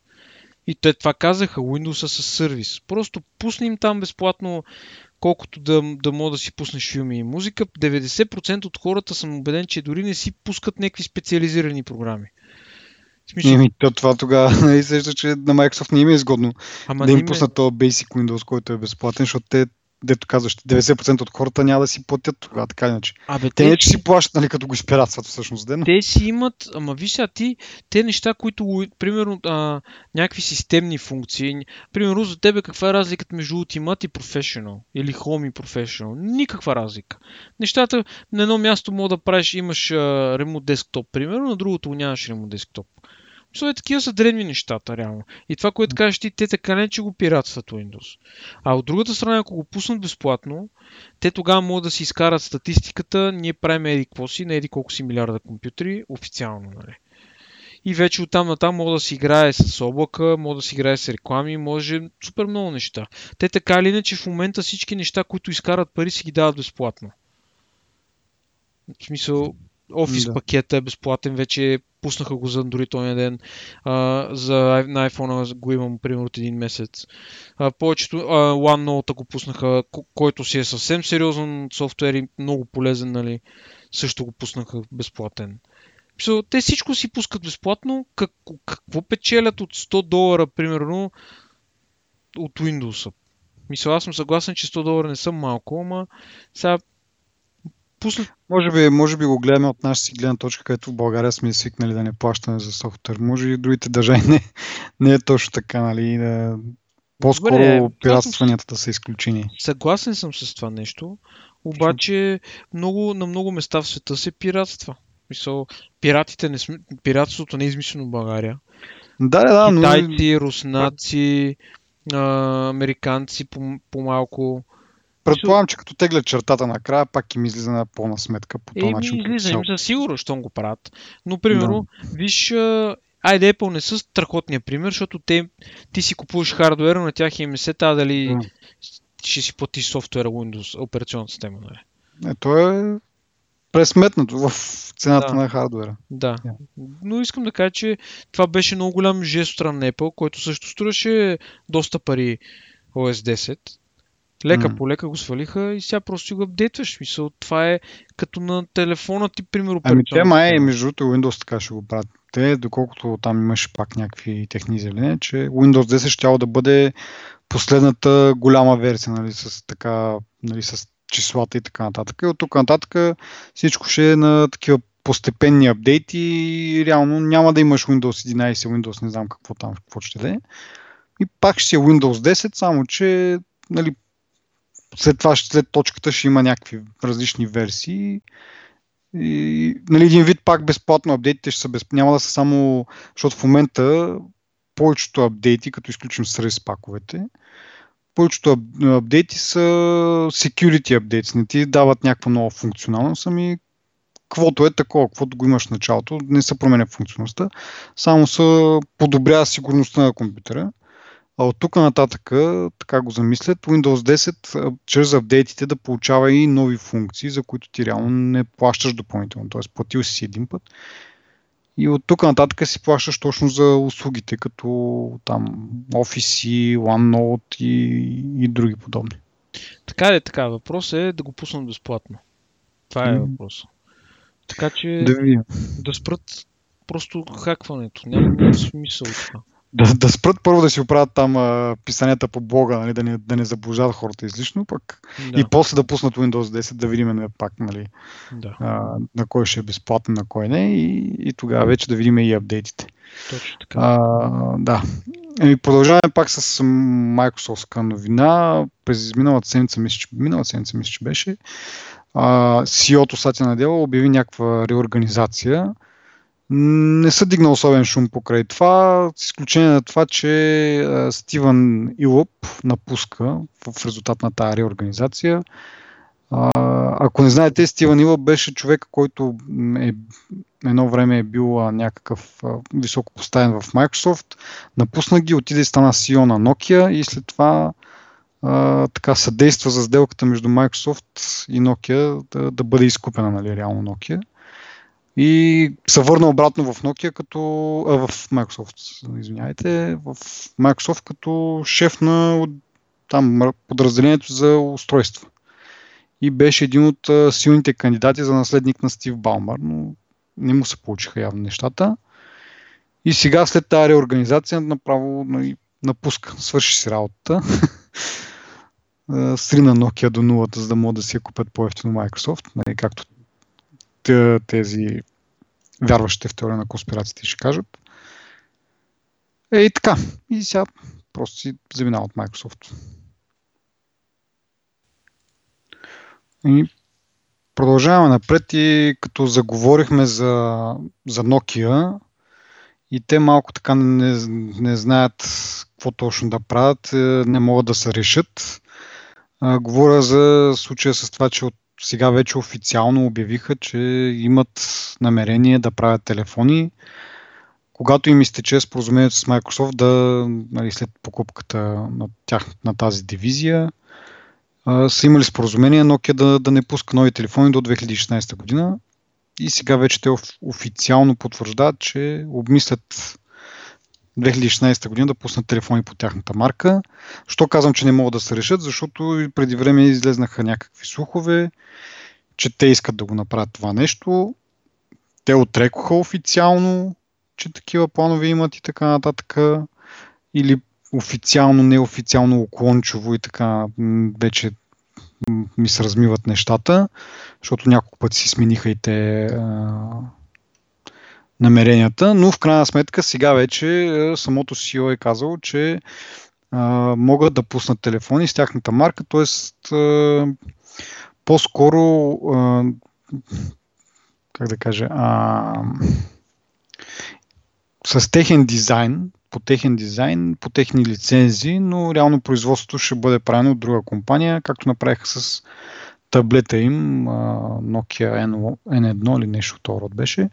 И те това казаха, Windows с сервис. Просто пусни им там безплатно колкото да, да мога да си пуснеш филми и музика. 90% от хората съм убеден, че дори не си пускат някакви специализирани програми.
Смисъл... Еми, то това тогава нали, сеща, че на Microsoft не им е изгодно Ама да им пуснат този Basic Windows, който е безплатен, защото те дето казваш, 90% от хората няма да си платят тогава, така иначе. Абе, те, те не, че си плащат, нали, като го изпиратстват всъщност. Ден.
Те си имат, ама виж сега ти, те неща, които, примерно, а, някакви системни функции, примерно за тебе каква е разликата между Ultimate и Professional или Home и Professional? Никаква разлика. Нещата на едно място мога да правиш, имаш а, Remote Desktop, примерно, на другото нямаш Remote Desktop. Мисля, е, такива са древни нещата, реално. И това, което кажеш ти, те така не, че го пиратстват Windows. А от другата страна, ако го пуснат безплатно, те тогава могат да си изкарат статистиката, ние правим еди какво си, на еди колко си милиарда компютри, официално, нали. И вече оттам на там мога да си играе с облака, мога да си играе с реклами, може супер много неща. Те така или иначе в момента всички неща, които изкарат пари, си ги дават безплатно. В смисъл, офис да. пакета е безплатен, вече пуснаха го за Android този ден. А, за, на iPhone го имам примерно от един месец. А, повечето а, OneNote го пуснаха, който си е съвсем сериозен софтуер и много полезен, нали, също го пуснаха безплатен. Те всичко си пускат безплатно. Как, какво печелят от 100 долара, примерно, от Windows? Мисля, аз съм съгласен, че 100 долара не са малко, ама сега
пуснат. Може би, може би го гледаме от наша си гледна точка, където в България сме свикнали да не плащаме за софтуер. Може и другите държави не, не е точно така, нали? Да, по-скоро Добре, пиратстванията да са изключени.
Съгласен съм с това нещо, обаче много, на много места в света се пиратства. Мисъл, пиратите не пиратството не е измислено в България.
Да, да,
да. Китайци, но... руснаци, американци по- по-малко
Предполагам, че като тегля чертата накрая, пак им излиза на пълна сметка по този начин.
излиза им за сигурно, щом го правят. Но, примерно, виж, а, айде Apple не са страхотния пример, защото те, ти си купуваш хардуера, на тях им се тая дали
Да.
ще си платиш софтуера Windows, операционната система. Нали?
Е, то е пресметнато в цената
Да.
на хардуера.
Да.
Да.
Но искам да кажа, че това беше много голям жест от страна на Apple, който също струваше доста пари OS 10. Лека
М.
по лека го свалиха и сега просто си го апдейтваш. Мисъл, това е като на телефона ти, примерно,
Ами те май,
система.
между другото, Windows така ще го правят. Те, доколкото там имаше пак някакви техни изявления, че Windows 10 ще да бъде последната голяма версия, нали, с така, нали, с числата и така нататък. И от тук нататък всичко ще е на такива постепенни апдейти и реално няма да имаш Windows 11, Windows не знам какво там, какво ще да е. И пак ще си е Windows 10, само че нали, след това, след точката ще има някакви различни версии. И, нали, един вид пак безплатно апдейтите ще са без... няма да са само, защото в момента повечето апдейти, като изключим сервис паковете, повечето ап- апдейти са security updates, не ти дават някаква нова функционалност, ами каквото е такова, каквото го имаш в началото, не се променя функционалността, само се подобрява сигурността на компютъра. А от тук нататък, така го замислят, Windows 10 а, чрез апдейтите да получава и нови функции, за които ти реално не плащаш допълнително. Тоест платил си един път и от тук нататък си плащаш точно за услугите, като там Office, OneNote и, и други подобни.
Така е, така. Въпросът е да го пуснат безплатно. Това е
М.
въпросът. Така че
Да,
да спрат просто хакването. Няма смисъл това.
Да, да спрат първо да си оправят там а, писанията по блога, нали, да, не, да не заблуждават хората излишно, пък
Да,
и после да пуснат Windows 10, да видим нали, пак нали,
да,
а, на кой ще е безплатен, на кой не и, и тогава вече да видим и апдейтите.
точно така.
А, да. Еми, продължаваме пак с Microsoft новина. През миналата седмица, мисля, че, миналата седмица, мисля, че беше, а, CEO-то Сатя Надела обяви някаква реорганизация. Не са дигнал особен шум покрай това, с изключение на това, че Стивън Илъп напуска в резултат на тази реорганизация. Ако не знаете, Стивън Илъп беше човек, който е едно време е бил някакъв високо поставен в Microsoft, напусна ги, отиде и стана CEO на Nokia и след това а, така съдейства за сделката между Microsoft и Nokia да, да бъде изкупена, нали, реално Nokia. И се върна обратно в Nokia като, а, в Microsoft, извинявайте, в Microsoft като шеф на там подразделението за устройства. И беше един от силните кандидати за наследник на Стив Балмар, но не му се получиха явно нещата. И сега след тази реорганизация направо нали, напуска, свърши си работата. Срина Nokia до нулата, за да могат да си я купят по-ефтино Microsoft, нали, както тези вярващите в теория на конспирациите ще кажат. Е и така. И сега просто си заминава от Microsoft. И продължаваме напред и като заговорихме за, за Nokia и те малко така не, не знаят какво точно да правят, е, не могат да се решат. Говоря за случая с това, че от сега вече официално обявиха, че имат намерение да правят телефони. Когато им изтече споразумението с Microsoft да, нали, след покупката на, тях, на тази дивизия, а, са имали споразумение Nokia да, да не пуска нови телефони до 2016 година. И сега вече те оф- официално потвърждават, че обмислят 2016 година да пуснат телефони по тяхната марка. Що казвам, че не могат да се решат? Защото преди време излезнаха някакви слухове, че те искат да го направят това нещо. Те отрекоха официално, че такива планове имат и така нататък. Или официално, неофициално, уклончиво и така вече ми се размиват нещата, защото няколко пъти си смениха и те намеренията, но в крайна сметка сега вече а, самото CEO е казало, че а, могат да пуснат телефони с тяхната марка, т.е. по-скоро а, как да кажа а, с техен дизайн, по техен дизайн, по техни лицензи, но реално производството ще бъде правено от друга компания, както направиха с таблета им, Nokia N1 или нещо от род беше,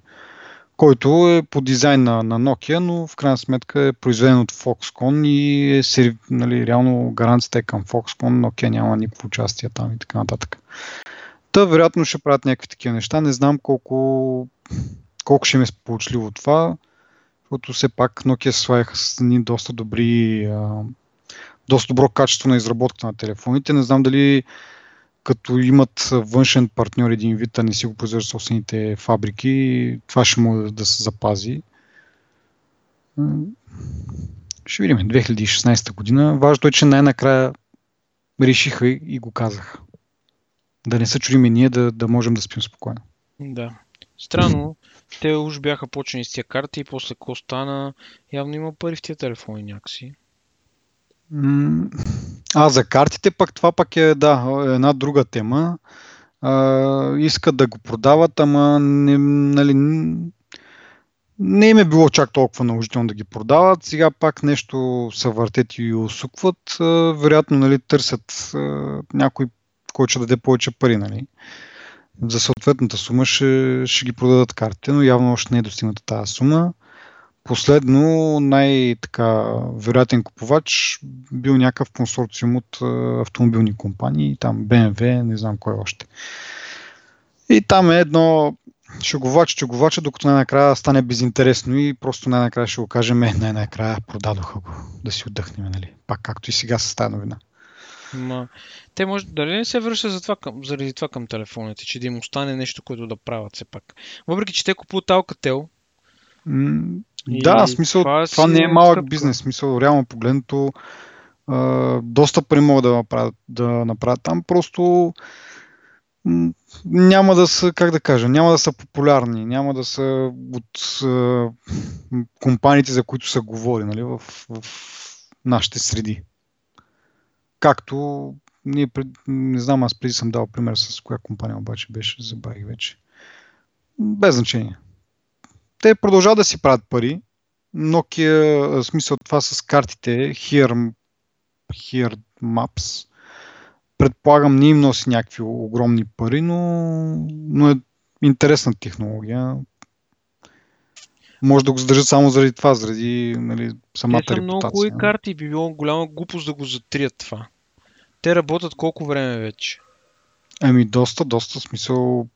който е по дизайн на, на Nokia, но в крайна сметка е произведен от Foxconn и е сери, нали, реално гаранцията е към Foxconn, Nokia няма никакво участие там и така нататък. Та, вероятно ще правят някакви такива неща. Не знам колко, колко ще ми е сполучливо това, защото все пак Nokia се слагаха с ни доста добри, а, доста добро качество на изработката на телефоните. Не знам дали като имат външен партньор един вид, а не си го произвеждат собствените фабрики, това ще може да се запази. Ще видим. 2016 година. Важното е, че най-накрая решиха и го казаха. Да не се чудиме ние да, да можем да спим спокойно.
Да. Странно. Те уж бяха почени с тия карти и после какво стана? Явно има пари в тия телефони някакси.
А, за картите пък това пък е, да, една друга тема. А, искат да го продават, ама не, нали, не им е било чак толкова наложително да ги продават. Сега пак нещо се въртят и усукват. Вероятно нали, търсят някой, който ще даде повече пари. Нали. За съответната сума ще, ще ги продадат картите, но явно още не е достигната тази сума. Последно, най-така вероятен купувач бил някакъв консорциум от автомобилни компании, там BMW, не знам кой още. И там е едно шеговаче, шеговаче, докато най-накрая стане безинтересно и просто най-накрая ще го кажем, е, най-накрая продадоха го, да си отдъхнем, нали? Пак както и сега с тази новина.
Ма, те може, дали не се връща за това, към, заради това към телефоните, че да им остане нещо, което да правят все пак. Въпреки, че те купуват Alcatel,
и да, смисъл, това, това не е малък стъпка. бизнес. Смисъл, реално погледнато, а, доста пари могат да направят, да направят там. Просто няма да са, как да кажа, няма да са популярни, няма да са от а, компаниите, за които са говори нали, в, в нашите среди. Както ние, пред, не знам, аз преди съм дал пример с коя компания обаче беше, забравих вече. Без значение те продължават да си правят пари. Nokia, в смисъл това с картите, Here, Here Maps, предполагам не им носи някакви огромни пари, но, но е интересна технология. Може да го задържат само заради това, заради нали, самата Те са
много хубави карти би било голяма глупост да го затрият това. Те работят колко време вече?
Ами доста, доста смисъл.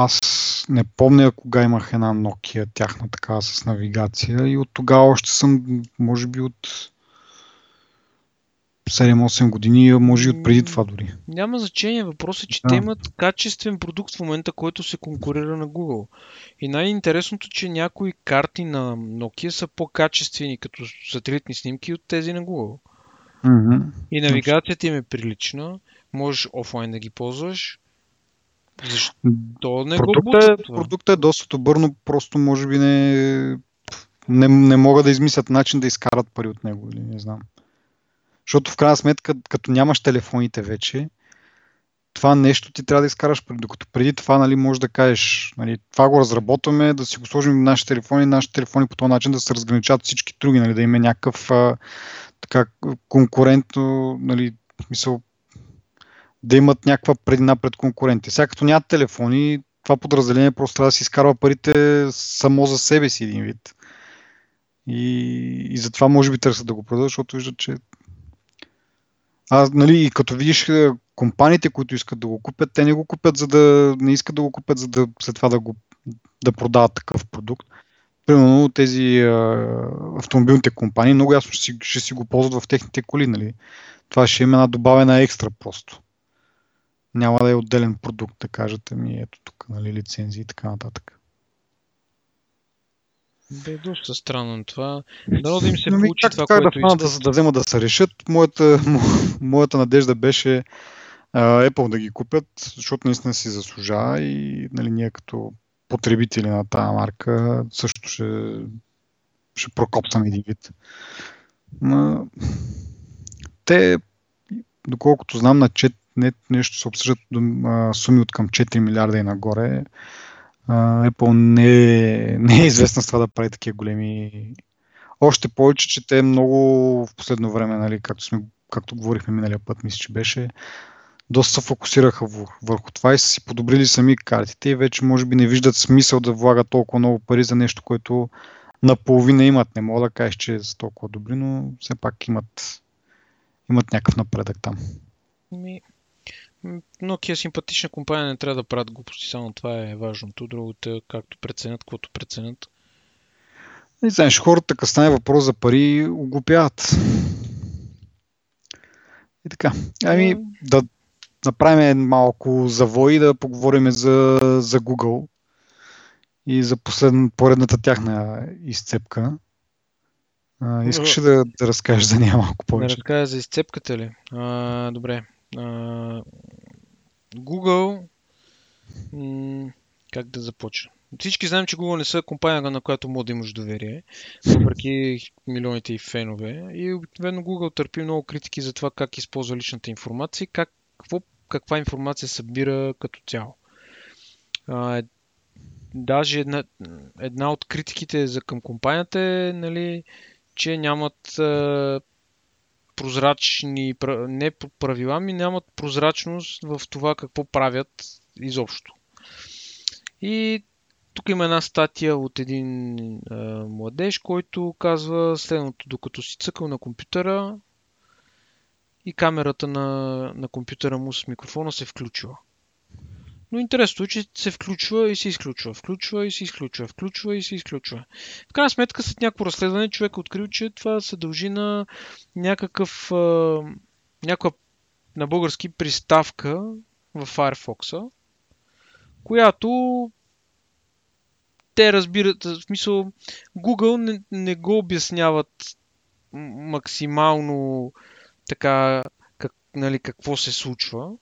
Аз не помня кога имах една Nokia, тяхна така с навигация и от тогава още съм, може би от 7-8 години, може и от преди това дори.
Няма значение. Въпросът е, че да. те имат качествен продукт в момента, който се конкурира на Google. И най-интересното, че някои карти на Nokia са по-качествени като сателитни снимки от тези на Google.
Mm-hmm.
И навигацията им е прилична. Можеш офлайн да ги ползваш. Защо не
продукта, го е, продукта е доста добър, но просто може би не, не, не могат да измислят начин да изкарат пари от него или не знам. Защото в крайна сметка, като нямаш телефоните вече, това нещо ти трябва да изкараш преди. Докато преди това, нали, може да кажеш, нали, това го разработваме, да си го сложим в нашите телефони, нашите телефони по този начин да се разграничат всички други, нали, да има някакъв а, така, конкурентно, нали, смисъл, да имат някаква предина пред конкурентите. Сега като нямат телефони, това подразделение просто трябва да си изкарва парите само за себе си един вид. И, и затова може би търсят да го продадат, защото виждат, че а, нали, и като видиш е, компаниите, които искат да го купят, те не го купят, за да не искат да го купят, за да след това да го да продават такъв продукт. Примерно тези а, автомобилните компании много ясно ще си, ще си го ползват в техните коли. Нали? Това ще има една добавена екстра просто няма да е отделен продукт, да кажете ми ето тук, нали, лицензии и така нататък.
Да е доста странно това. Дано да им се получи как, това,
как
което
да, да, да вземат да се решат. Моята, моята надежда беше uh, Apple да ги купят, защото наистина си заслужава и нали, ние като потребители на тази марка също ще, ще прокопсаме един вид. Но, те, доколкото знам, на 4 не, нещо се обсъждат суми от към 4 милиарда и нагоре. Apple не е, не е известна с това да прави такива големи... Още повече, че те много в последно време, нали, както, сме, както говорихме миналия път, мисля, че беше, доста се фокусираха върху това и са си подобрили сами картите и вече може би не виждат смисъл да влагат толкова много пари за нещо, което наполовина имат. Не мога да кажеш, че са толкова добри, но все пак имат, имат някакъв напредък там.
Ми, Nokia е симпатична компания, не трябва да правят глупости, само това е важното. Другото е както преценят, каквото преценят.
Не знаеш, хората, така стане въпрос за пари, оглупяват. И така. Ами, да направим малко завой и да поговорим за, за Google и за послед, поредната тяхна изцепка. А, искаш ли да, да разкажеш за нея малко повече?
Да разкажа за изцепката ли? А, добре. Google, как да започна? Всички знаем, че Google не са компания, на която може да имаш доверие, въпреки милионите и фенове. И обикновено Google търпи много критики за това как използва личната информация и как, какво, каква информация събира като цяло. А, даже една, една от критиките за към компанията е, нали, че нямат а, прозрачни, не правила, ми нямат прозрачност в това какво правят изобщо. И тук има една статия от един а, младеж, който казва следното. Докато си цъкал на компютъра и камерата на, на компютъра му с микрофона се включва. Но интересното е, че се включва и се изключва, включва и се изключва, включва и се изключва. В крайна сметка, след някакво разследване, човек е открил, че това се дължи на някакъв, някаква на български приставка в Firefox, която те разбират, в смисъл, Google не, не го обясняват максимално така, как, нали, какво се случва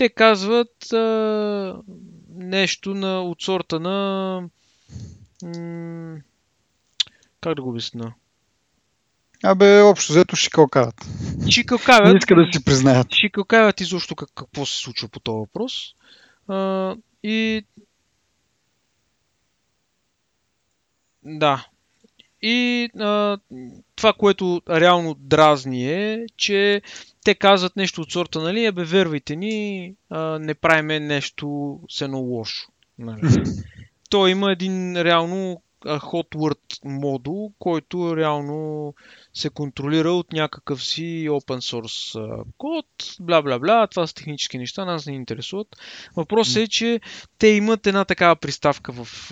те казват а, нещо на, от сорта на... М- как да го обясна?
Абе, общо взето шикалкават.
Шикалкават.
Не иска да си признаят.
Шикалкават изобщо как, какво се случва по този въпрос. А, и да. И а, това, което реално дразни е, че те казват нещо от сорта, нали, абе, вервайте ни, а, не правиме нещо сено лошо. Нали. То има един реално hot word модул, който реално се контролира от някакъв си open source код, бла бла бла, това са технически неща, нас не интересуват. Въпросът е, че те имат една такава приставка в...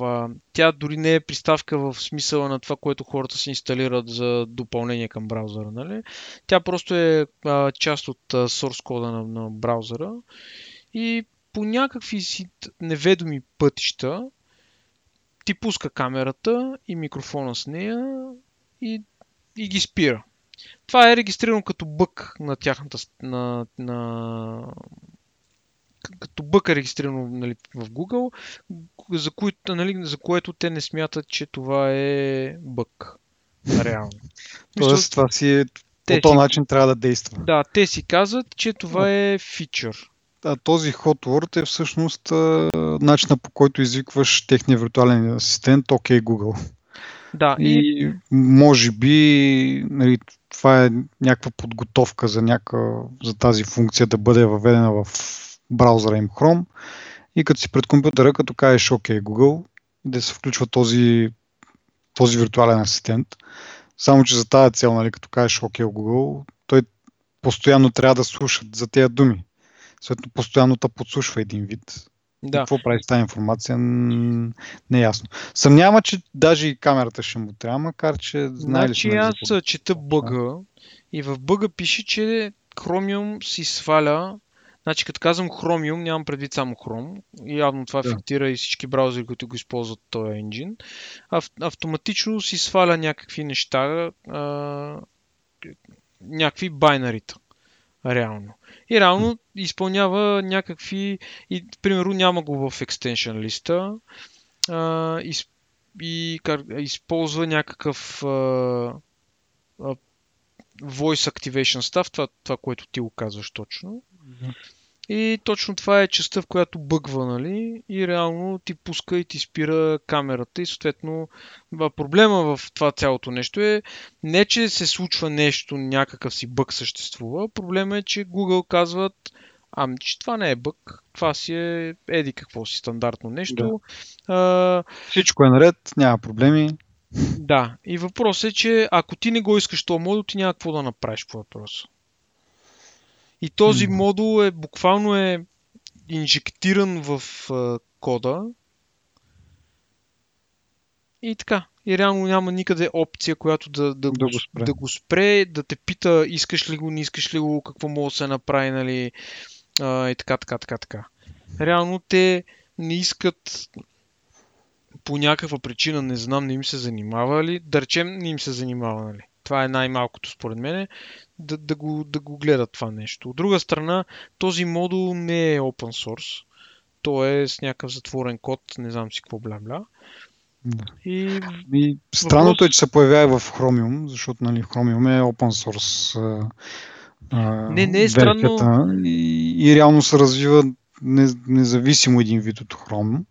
Тя дори не е приставка в смисъла на това, което хората си инсталират за допълнение към браузъра, нали? Тя просто е част от source кода на, на браузъра и по някакви си неведоми пътища ти пуска камерата и микрофона с нея и, и ги спира. Това е регистрирано като бък на тяхната на, на като бък е регистрирано нали, в Google, за, кои, нали, за което те не смятат, че това е бък. Реално.
Тоест, това си е по този начин трябва да действа.
Да, те си казват, че това е фичър
а, този hot word е всъщност а, начина по който извикваш техния виртуален асистент OK Google.
Да,
и, и може би нали, това е някаква подготовка за, някаква, за тази функция да бъде въведена в браузъра им Chrome и като си пред компютъра, като кажеш OK Google, да се включва този, този виртуален асистент. Само, че за тази цел, нали, като кажеш OK Google, той постоянно трябва да слуша за тези думи. Съответно, постоянно те подслушва един вид. Да. Какво прави с тази информация, не е ясно. Съмнява, че даже и камерата ще му трябва, макар че знае
значи, ли аз за... чета бъга и в бъга пише, че Chromium си сваля Значи, като казвам Chromium, нямам предвид само Chrome. Явно това да. афектира и всички браузери, които го използват този енджин. Ав- автоматично си сваля някакви неща, а- някакви байнарита. Реално. И реално изпълнява някакви... И, примерно няма го в екстеншън листа. А, и, и как, използва някакъв а, а, voice activation stuff, това, това, което ти го казваш точно. И точно това е частта, в която бъгва, нали? И реално ти пуска и ти спира камерата. И съответно проблема в това цялото нещо е не, че се случва нещо, някакъв си бъг съществува. Проблема е, че Google казват Ами, че това не е бък, това си е еди какво си стандартно нещо. Да.
А, Всичко е наред, няма проблеми.
Да, и въпросът е, че ако ти не го искаш този модул, ти няма какво да направиш по въпроса. И този mm. модул е буквално е инжектиран в а, кода. И така. И реално няма никъде опция, която да, да, да, го, спре. да го спре, да те пита искаш ли го, не искаш ли го, какво може да се направи, нали, а, и така, така, така, така. Реално те не искат по някаква причина, не знам, не им се занимава ли, да речем, не им се занимава, нали. Това е най-малкото според мен, да, да, го, да го гледат това нещо. От друга страна, този модул не е open source. То е с някакъв затворен код, не знам си какво бля-бля.
Да. И... и странното въпрос... е, че се появява в Chromium, защото нали, Chromium е open source а,
не, не е странно.
И, и реално се развива независимо един вид от Chrome.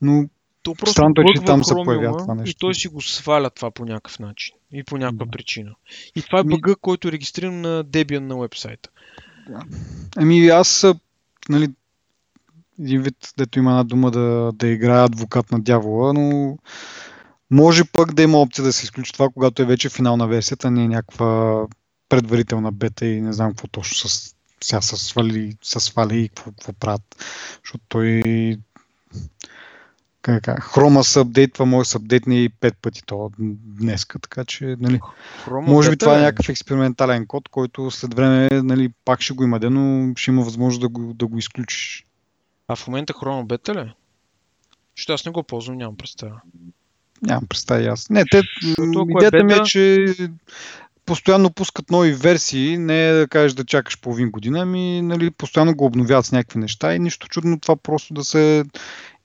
Но то просто Странното е, че там се появява това нещо.
И той си го сваля това по някакъв начин. И по някаква да. причина. И това е ами- бъга, който е регистриран на Debian на вебсайта.
Да. Ами аз, нали, един вид, дето има една дума да, да играе адвокат на дявола, но може пък да има опция да се изключи това, когато е вече финална версията, не е някаква предварителна бета и не знам какво точно с, сега са свали, са свали и какво, какво правят. Защото той как, Хрома се апдейтва, може да се апдейтне и пет пъти то днеска, така че нали, Хрома може би това е някакъв експериментален код, който след време нали, пак ще го има, но ще има възможност да го, да го изключиш.
А в момента Хрома бета ли? Защото аз не го ползвам, нямам представа.
Нямам представа и аз. Не, те, идеята е ми е, че постоянно пускат нови версии, не е да кажеш да чакаш половин година, ами нали, постоянно го обновяват с някакви неща и нищо чудно това просто да се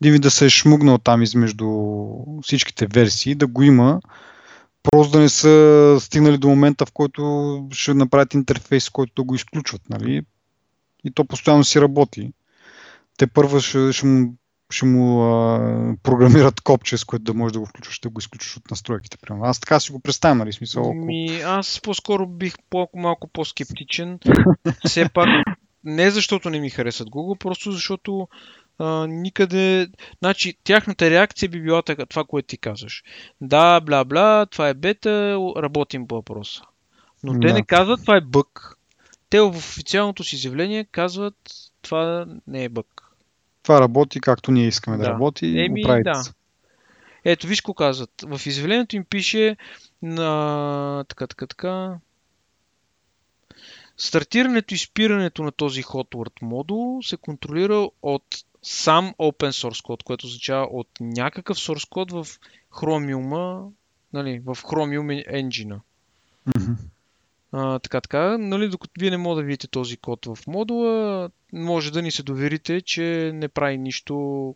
Диви да се е шмугнал там измежду всичките версии, да го има, просто да не са стигнали до момента, в който ще направят интерфейс, който да го изключват, нали? И то постоянно си работи. Те първо ще, ще му, ще му а, програмират копче, с което да може да го включваш, ще го изключваш от настройките. Примерно. Аз така си го представям, нали? Смисъл,
ако... Ми, аз по-скоро бих по- малко по-скептичен. Все пак, не защото не ми харесат Google, просто защото а, никъде... Значи, тяхната реакция би била така, това, което ти казваш. Да, бла, бла, това е бета, работим по въпроса. Но да. те не казват, това е бък. Те в официалното си изявление казват, това не е бък.
Това работи както ние искаме да, да работи. Еми, да.
Ето, виж какво казват. В изявлението им пише на... така, така, така... Стартирането и спирането на този Hotword модул се контролира от сам open source код, което означава от някакъв source код в Chromium, нали, в Chromium engine. Mm-hmm. А, така, така, нали, докато вие не можете да видите този код в модула, може да ни се доверите, че не прави нищо,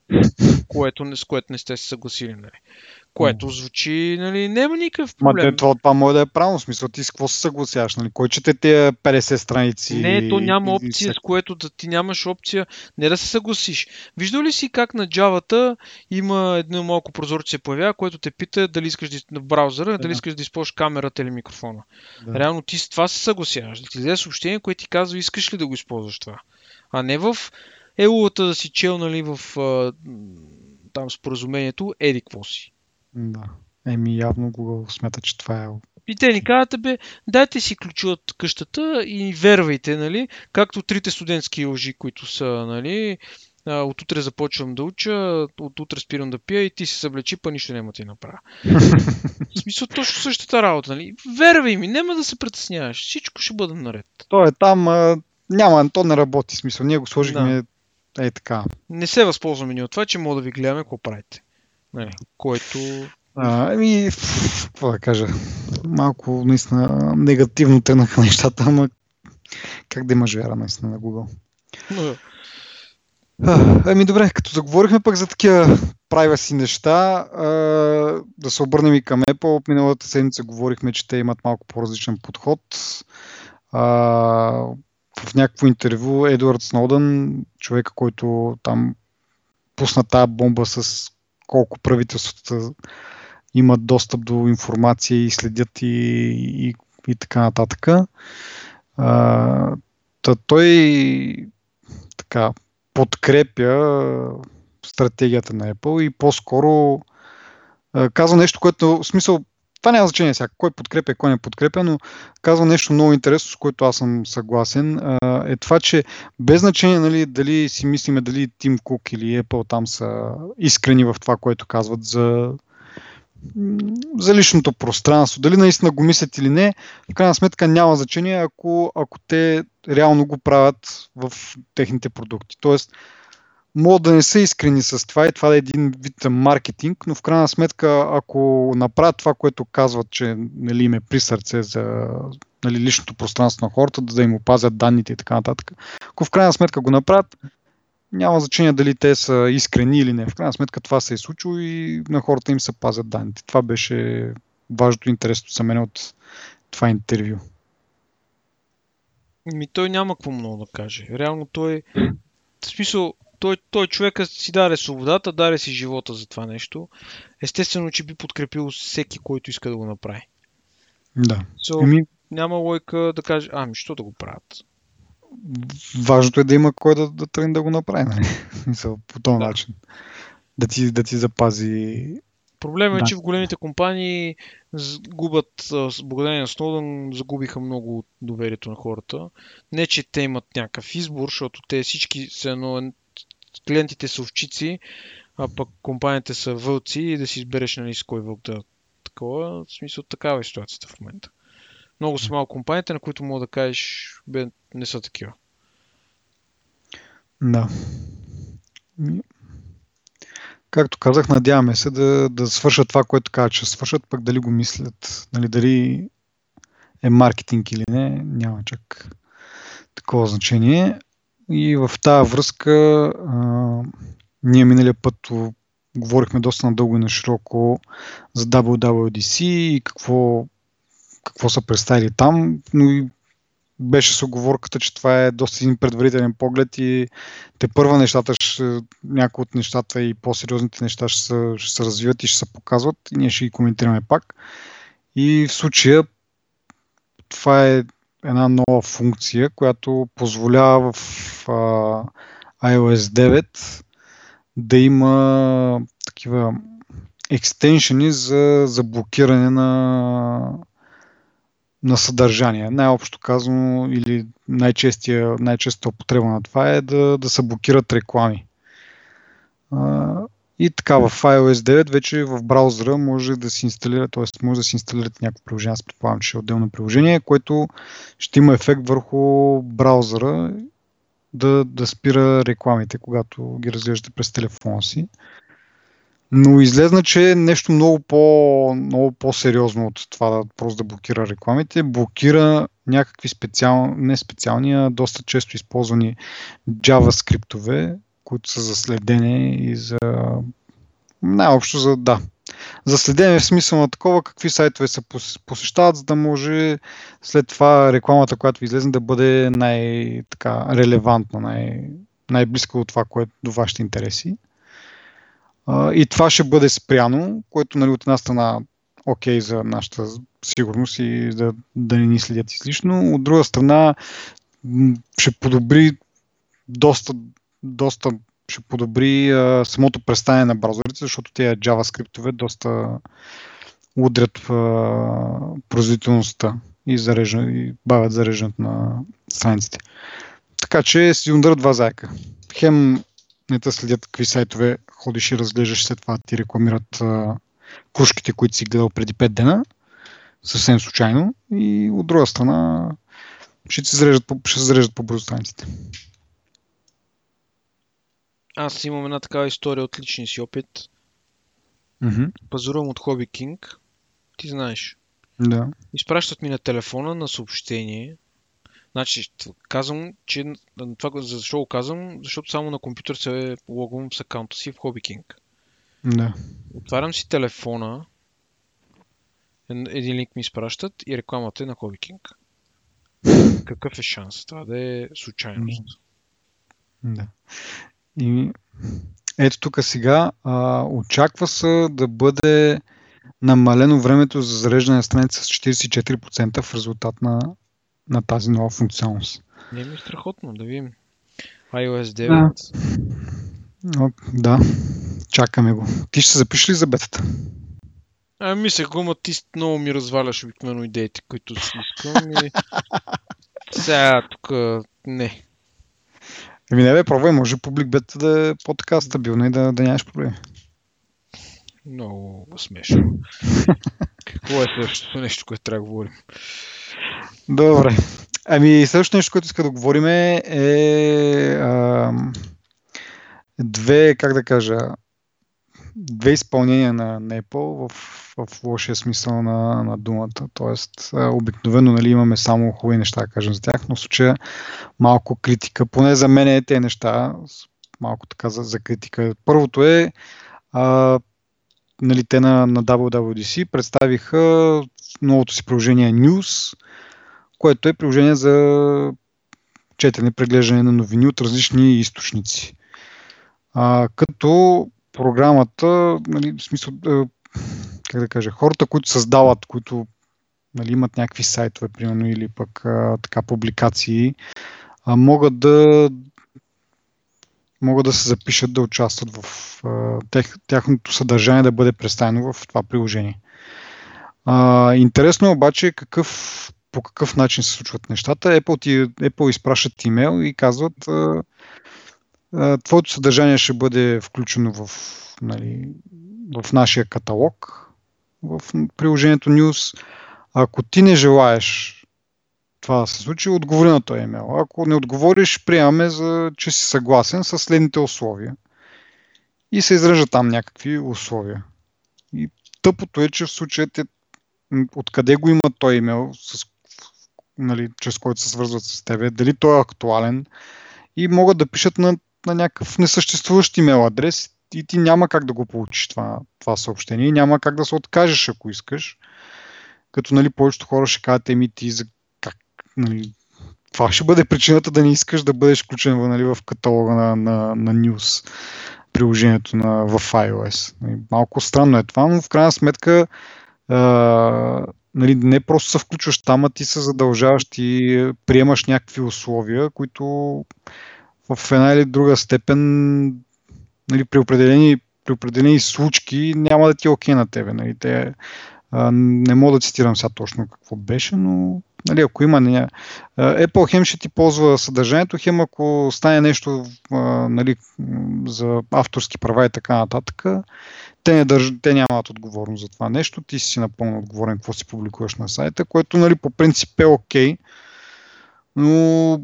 което, с което не сте се съгласили. Нали. Което звучи, нали, няма никакъв проблем.
Ма, това, това може да е правилно, смисъл ти с какво се съгласяваш, нали? Кой чете тези 50 страници?
Не, то няма опция, с което да ти нямаш опция не да се съгласиш. Виждал ли си как на Java има едно малко прозорче се появява, което те пита дали искаш да, в браузъра, да. дали искаш да използваш камерата или микрофона. Да. Реално ти с това се съгласяваш. Да ти даде съобщение, което ти казва искаш ли да го използваш това. А не в елулата да си чел, нали, в там споразумението, еди какво си.
Да. Еми, явно го смята, че това е.
И те ни казват, бе, дайте си ключа от къщата и вервайте, нали? Както трите студентски лъжи, които са, нали? От утре започвам да уча, от утре спирам да пия и ти се съблечи, па нищо няма ти направя. В смисъл точно същата работа, нали? Вервай ми, няма да се притесняваш. Всичко ще бъде наред.
То е там, няма, то не работи. Смисъл, ние го сложихме да. е така.
Не се възползваме ни от това, че мога да ви гледаме какво правите. Не, нали, който...
А, ами, какво да кажа, малко наистина негативно тръгнаха нещата, ама как да имаш вяра наистина на Google. А, ами добре, като заговорихме пък за такива си неща, а, да се обърнем и към Apple. Миналата седмица говорихме, че те имат малко по-различен подход. А, в някакво интервю Едуард Сноудън, човека, който там пусна тази бомба с колко правителствата имат достъп до информация и следят и, и, и така нататък. А, та той така подкрепя стратегията на Apple и по-скоро казва нещо, което в смисъл това няма значение сега, кой подкрепя, кой не подкрепя, но казва нещо много интересно, с което аз съм съгласен. Е това, че без значение нали, дали си мислиме дали Тим Кук или Apple там са искрени в това, което казват за, за личното пространство, дали наистина го мислят или не, в крайна сметка няма значение, ако, ако те реално го правят в техните продукти. Тоест, могат да не са искрени с това и това да е един вид маркетинг, но в крайна сметка, ако направят това, което казват, че нали, им е при сърце за нали, личното пространство на хората, да им опазят данните и така нататък, ако в крайна сметка го направят, няма значение дали те са искрени или не. В крайна сметка това се е случило и на хората им се пазят данните. Това беше важното интересно за мен от това интервю.
Ми той няма какво много да каже. Реално той в смисъл, той, той човека си даде свободата, даде си живота за това нещо. Естествено, че би подкрепил всеки, който иска да го направи.
Да.
So, Еми... Няма лойка да каже, ами, що да го правят?
Важното е да има кой да, да тръгне да го направи, нали? по този да. начин. Да ти, да ти запази
Проблемът е, да. че в големите компании губят, благодарение на Сноудън, загубиха много доверието на хората. Не, че те имат някакъв избор, защото те всички са едно, клиентите са овчици, а пък компаниите са вълци и да си избереш нали, с кой вълк да такова. В смисъл такава е ситуацията в момента. Много са малко компаниите, на които мога да кажеш, бе, не са такива.
Да. Както казах, надяваме се да, да свършат това, което казват, че свършат, пък дали го мислят, нали, дали е маркетинг или не, няма чак такова значение. И в тази връзка а, ние миналия път говорихме доста надълго и на широко за WWDC и какво, какво са представили там, но и беше с оговорката, че това е доста един предварителен поглед и те първа нещата, някои от нещата и по-сериозните неща ще се, ще се развиват и ще се показват и ние ще ги коментираме пак. И в случая това е една нова функция, която позволява в а, iOS 9 да има такива екстеншени за, за блокиране на, на съдържание. Най-общо казано или най-честия, най-честа употреба на това е да, да се блокират реклами. А, и така, в iOS 9 вече в браузъра може да се инсталира, т.е. може да се инсталирате някакво приложение, аз предполагам, че е отделно приложение, което ще има ефект върху браузъра да, да спира рекламите, когато ги разглеждате през телефона си. Но излезна, че е нещо много, по, много по-сериозно от това да просто да блокира рекламите. Блокира някакви специални, не специални, а доста често използвани JavaScript-ове, които са за следене и за най-общо за да. За следене в смисъл на такова какви сайтове се посещават, за да може след това рекламата, която излезе, да бъде най-релевантна, най- най-близка от това, което до вашите интереси. И това ще бъде спряно, което нали, от една страна окей okay за нашата сигурност и да, да не ни следят излишно. От друга страна ще подобри доста, доста ще подобри а, самото представяне на браузърите, защото тези JavaScript-ове доста удрят а, производителността и, зарежда, и бавят зареждането на страниците. Така че си ударят два заека. Хем не те следят какви сайтове ходиш и разглеждаш, след това ти рекламират а, кружките, които си гледал преди 5 дена, съвсем случайно. И от друга страна ще зареждат ще зареждат по бързо страниците.
Аз имам една такава история от личния си опит.
Mm-hmm.
Пазарувам от Hobby King. Ти знаеш.
Да.
Изпращат ми на телефона на съобщение. Значи, казвам, че това, защо го казвам? Защото само на компютър се логвам с акаунта си в Hobby King.
Да.
Отварям си телефона, един линк ми изпращат и рекламата е на Hobby King. какъв е шанс? Това да е случайност.
Да. И ето тук сега а, очаква се да бъде намалено времето за зареждане на страница с 44% в резултат на, на тази нова функционалност.
Не ми е страхотно, да видим. iOS 9.
Да. да, чакаме го. Ти ще се запишеш ли за бетата?
А, мисля, го, ти много ми разваляш обикновено идеите, които си искам. И... Сега тук не.
Еми не бе, пробвай, може публик бета да е по-така стабилна и да, да нямаш проблеми.
Много смешно. Какво е следващото нещо, което трябва да говорим?
Добре. Ами, следващото нещо, което иска да говорим е, е а, две, как да кажа, две изпълнения на, на Apple в, в лошия смисъл на, на думата. Тоест, обикновено нали, имаме само хубави неща да кажем за тях, но в случая малко критика. Поне за мен е те неща, малко така за, за критика. Първото е а, нали, те на, на WWDC представиха новото си приложение News, което е приложение за четене, преглеждане на новини от различни източници. А, като програмата, нали, в смисъл, как да кажа, хората, които създават, които нали, имат някакви сайтове, примерно, или пък а, така публикации, а, могат да могат да се запишат да участват в а, тех, тяхното съдържание да бъде представено в това приложение. А, интересно е обаче какъв, по какъв начин се случват нещата. Apple, ти, Apple изпращат имейл и казват а, твоето съдържание ще бъде включено в, нали, в нашия каталог, в приложението News. Ако ти не желаеш това да се случи, отговори на този имейл. Ако не отговориш, приемаме, за, че си съгласен с следните условия. И се изрежат там някакви условия. И тъпото е, че в случая те, откъде го има този имейл, с, нали, чрез който се свързват с тебе, дали той е актуален и могат да пишат на на някакъв несъществуващ имейл адрес и ти няма как да го получиш това, това съобщение няма как да се откажеш, ако искаш. Като нали, повечето хора ще кажат, еми ти за как, нали, това ще бъде причината да не искаш да бъдеш включен нали, в каталога на, на, на News приложението на, в iOS. Нали, малко странно е това, но в крайна сметка а, нали, не просто се включваш там, а ти се задължаваш и приемаш някакви условия, които в една или друга степен нали, при, определени, при определени случки няма да ти е окей на тебе. Нали. Те, не мога да цитирам сега точно какво беше, но нали, ако има не, Apple хем ще ти ползва съдържанието, хем ако стане нещо нали, за авторски права и така нататък, те, не държ... те нямат отговорност за това нещо, ти си напълно отговорен какво си публикуваш на сайта, което нали, по принцип е окей, но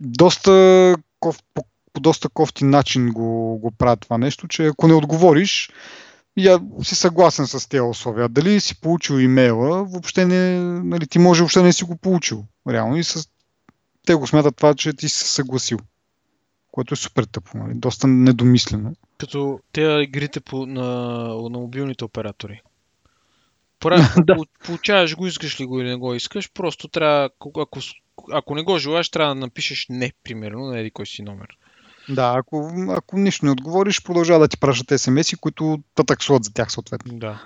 доста ков, по, по доста кофти начин го, го правят това нещо, че ако не отговориш, я си съгласен с тези условия. Дали си получил имейла, въобще не, нали, ти може въобще не си го получил. Реално и с... те го смятат това, че ти си съгласил. Което е супер тъпо, нали? доста недомислено.
Като те игрите по, на, на мобилните оператори. Правилно, да. получаваш го, искаш ли го или не го искаш, просто трябва, ако ако не го желаеш, трябва да напишеш не, примерно, на еди кой си номер.
Да, ако, ако нищо не отговориш, продължава да ти пращат смс които да таксуват за тях съответно.
Да.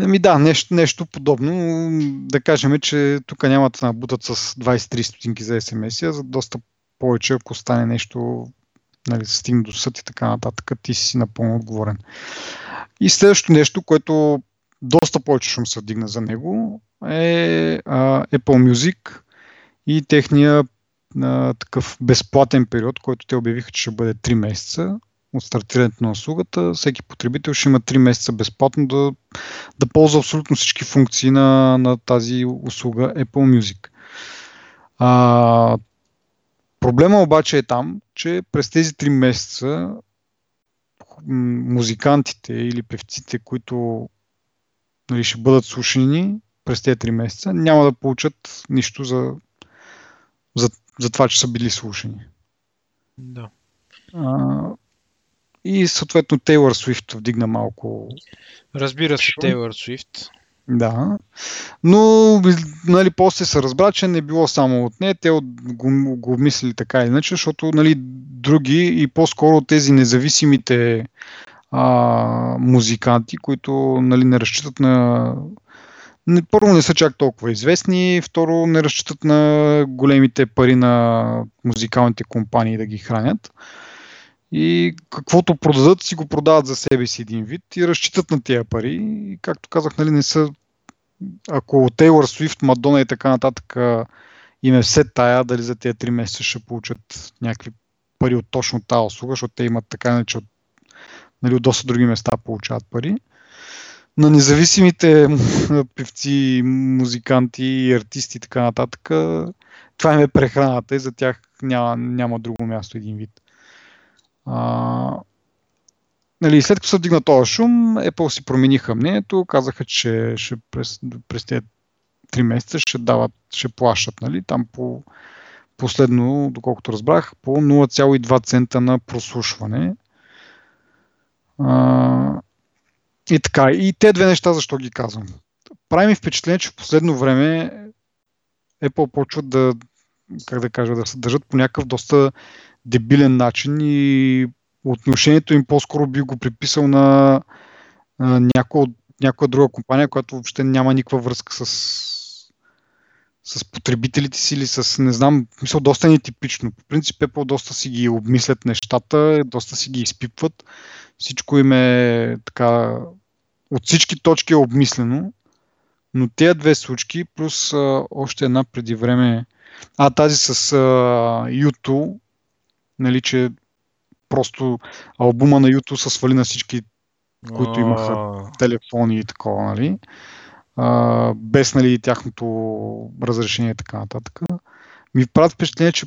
Еми да, нещо, нещо подобно. Да кажем, че тук няма да набутат с 23 стотинки за смс, а за доста повече, ако стане нещо, нали, стигне до съд и така нататък, ти си напълно отговорен. И следващото нещо, което доста повече шум се вдигна за него, е а, Apple Music, и техния а, такъв безплатен период, който те обявиха, че ще бъде 3 месеца от стартирането на услугата. Всеки потребител ще има 3 месеца безплатно да, да ползва абсолютно всички функции на, на тази услуга Apple Music. А, проблема обаче е там, че през тези 3 месеца музикантите или певците, които нали, ще бъдат слушани през тези 3 месеца, няма да получат нищо за за, за това, че са били слушани.
Да.
А, и съответно Тейлър Свифт вдигна малко.
Разбира се, Тейлър Свифт.
Да. Но, нали, после се разбра, че не било само от нея, те го, го обмислили така иначе, защото, нали, други и по-скоро тези независимите а, музиканти, които, нали, не разчитат на първо не са чак толкова известни, второ не разчитат на големите пари на музикалните компании да ги хранят. И каквото продадат, си го продават за себе си един вид и разчитат на тия пари. И както казах, нали, не са. Ако Тейлор Свифт, Мадона и така нататък им е все тая, дали за тези 3 месеца ще получат някакви пари от точно тази услуга, защото те имат така иначе от, нали, от доста други места получават пари на независимите певци, музиканти артисти и така нататък, това им е прехраната и за тях няма, няма друго място един вид. А, нали, след като се вдигна този шум, Apple си промениха мнението, казаха, че ще през, през тези 3 месеца ще дават, ще плащат, нали, там по последно, доколкото разбрах, по 0,2 цента на прослушване. А, и така, и те две неща, защо ги казвам. Прави ми впечатление, че в последно време Apple почват да, как да кажа, да се държат по някакъв доста дебилен начин и отношението им по-скоро би го приписал на, на някоя, някоя друга компания, която въобще няма никаква връзка с, с потребителите си или с, не знам, мисля, доста нетипично. По принцип Apple доста си ги обмислят нещата, доста си ги изпипват. Всичко им е така от всички точки е обмислено, но тези две случки, плюс а, още една преди време, а тази с а, YouTube, нали, че просто албума на YouTube се свали на всички, които имаха телефони и такова, нали, а, без нали, тяхното разрешение и така нататък. Ми правят впечатление, че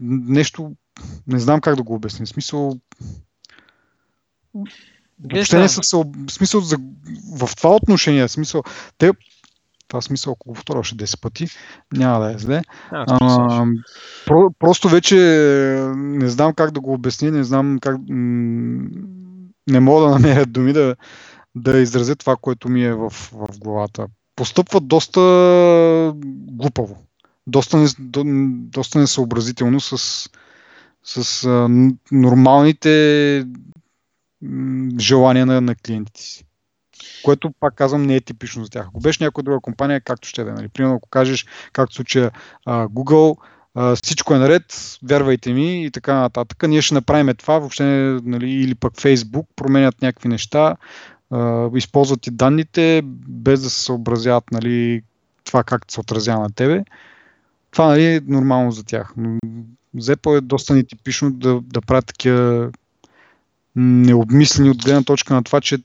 нещо, не знам как да го обясня, смисъл Въобще не са се, смисъл за, в това отношение, смисъл, те, това смисъл, ако го повторя още 10 пъти, няма да е зле. А, про, просто вече не знам как да го обясня, не знам как, не мога да намеря думи да, да изразя това, което ми е в, в главата. Постъпват доста глупаво, доста, не, до, доста несъобразително с, с а, нормалните желания на, на клиентите си. Което, пак казвам, не е типично за тях. Ако беше някоя друга компания, както ще да е. Нали? Примерно, ако кажеш, както случая Google, всичко е наред, вярвайте ми и така нататък. Ние ще направим това, въобще, нали, или пък Facebook, променят някакви неща, използват и данните, без да се съобразяват нали, това как се отразява на тебе. Това нали, е нормално за тях. Но Зепо е доста нетипично да, да правят такива необмислени от гледна точка на това, че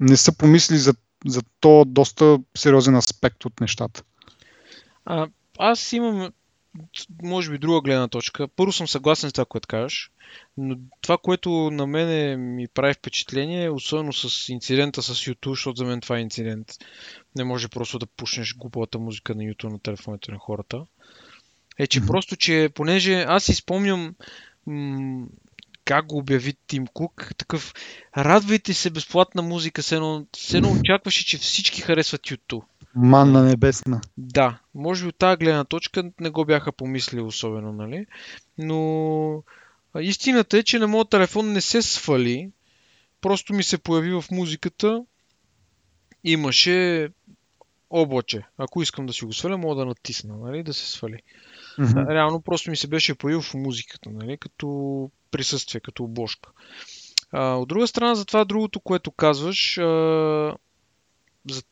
не са помислили за, за то доста сериозен аспект от нещата.
А, аз имам, може би, друга гледна точка. Първо съм съгласен с това, което кажеш, но това, което на мене ми прави впечатление, особено с инцидента с YouTube, защото за мен това е инцидент. Не може просто да пушнеш глупавата музика на YouTube на телефоните на хората. Е, че mm-hmm. просто, че понеже аз си спомням м- как го обяви Тим Кук, такъв радвайте се безплатна музика, се едно, се едно очакваше, че всички харесват YouTube.
Манна небесна.
Да, може би от тази гледна точка не го бяха помислили особено, нали? Но истината е, че на моят телефон не се свали, просто ми се появи в музиката, имаше облаче. Ако искам да си го сваля, мога да натисна, нали? да се свали. Mm-hmm. Реално просто ми се беше появил в музиката, нали? като присъствие, като обложка. А, от друга страна, за това другото, което казваш, а, за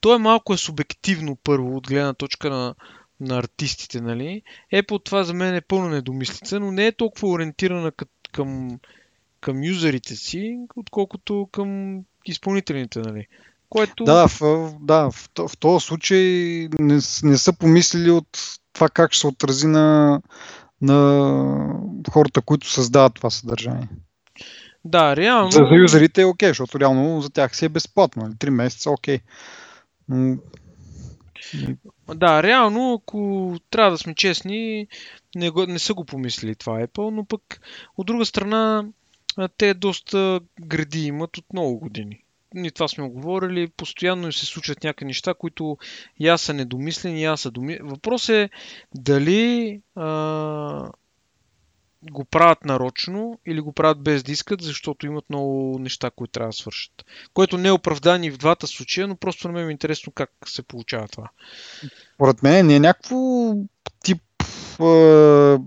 то е малко е субективно първо, от гледна точка на, на артистите, нали? Apple това за мен е пълна недомислица, но не е толкова ориентирана към, към юзерите си, отколкото към изпълнителните, нали?
Което... Да, в, да в, в този случай не, не са помислили от това как ще се отрази на, на хората, които създават това съдържание.
Да, реално.
За, за юзерите е окей, okay, защото реално за тях си е безплатно. Нали? Три месеца окей. Okay. Но...
Да, реално, ако трябва да сме честни, не, го, не са го помислили това Apple, но пък от друга страна те доста гради имат от много години. Ние това сме говорили, постоянно се случват някакви неща, които я са недомислени, я са доми... Въпрос е дали а, го правят нарочно или го правят без да искат, защото имат много неща, които трябва да свършат. Което не е оправдани в двата случая, но просто на мен е интересно как се получава това.
Поред мен не е някакво тип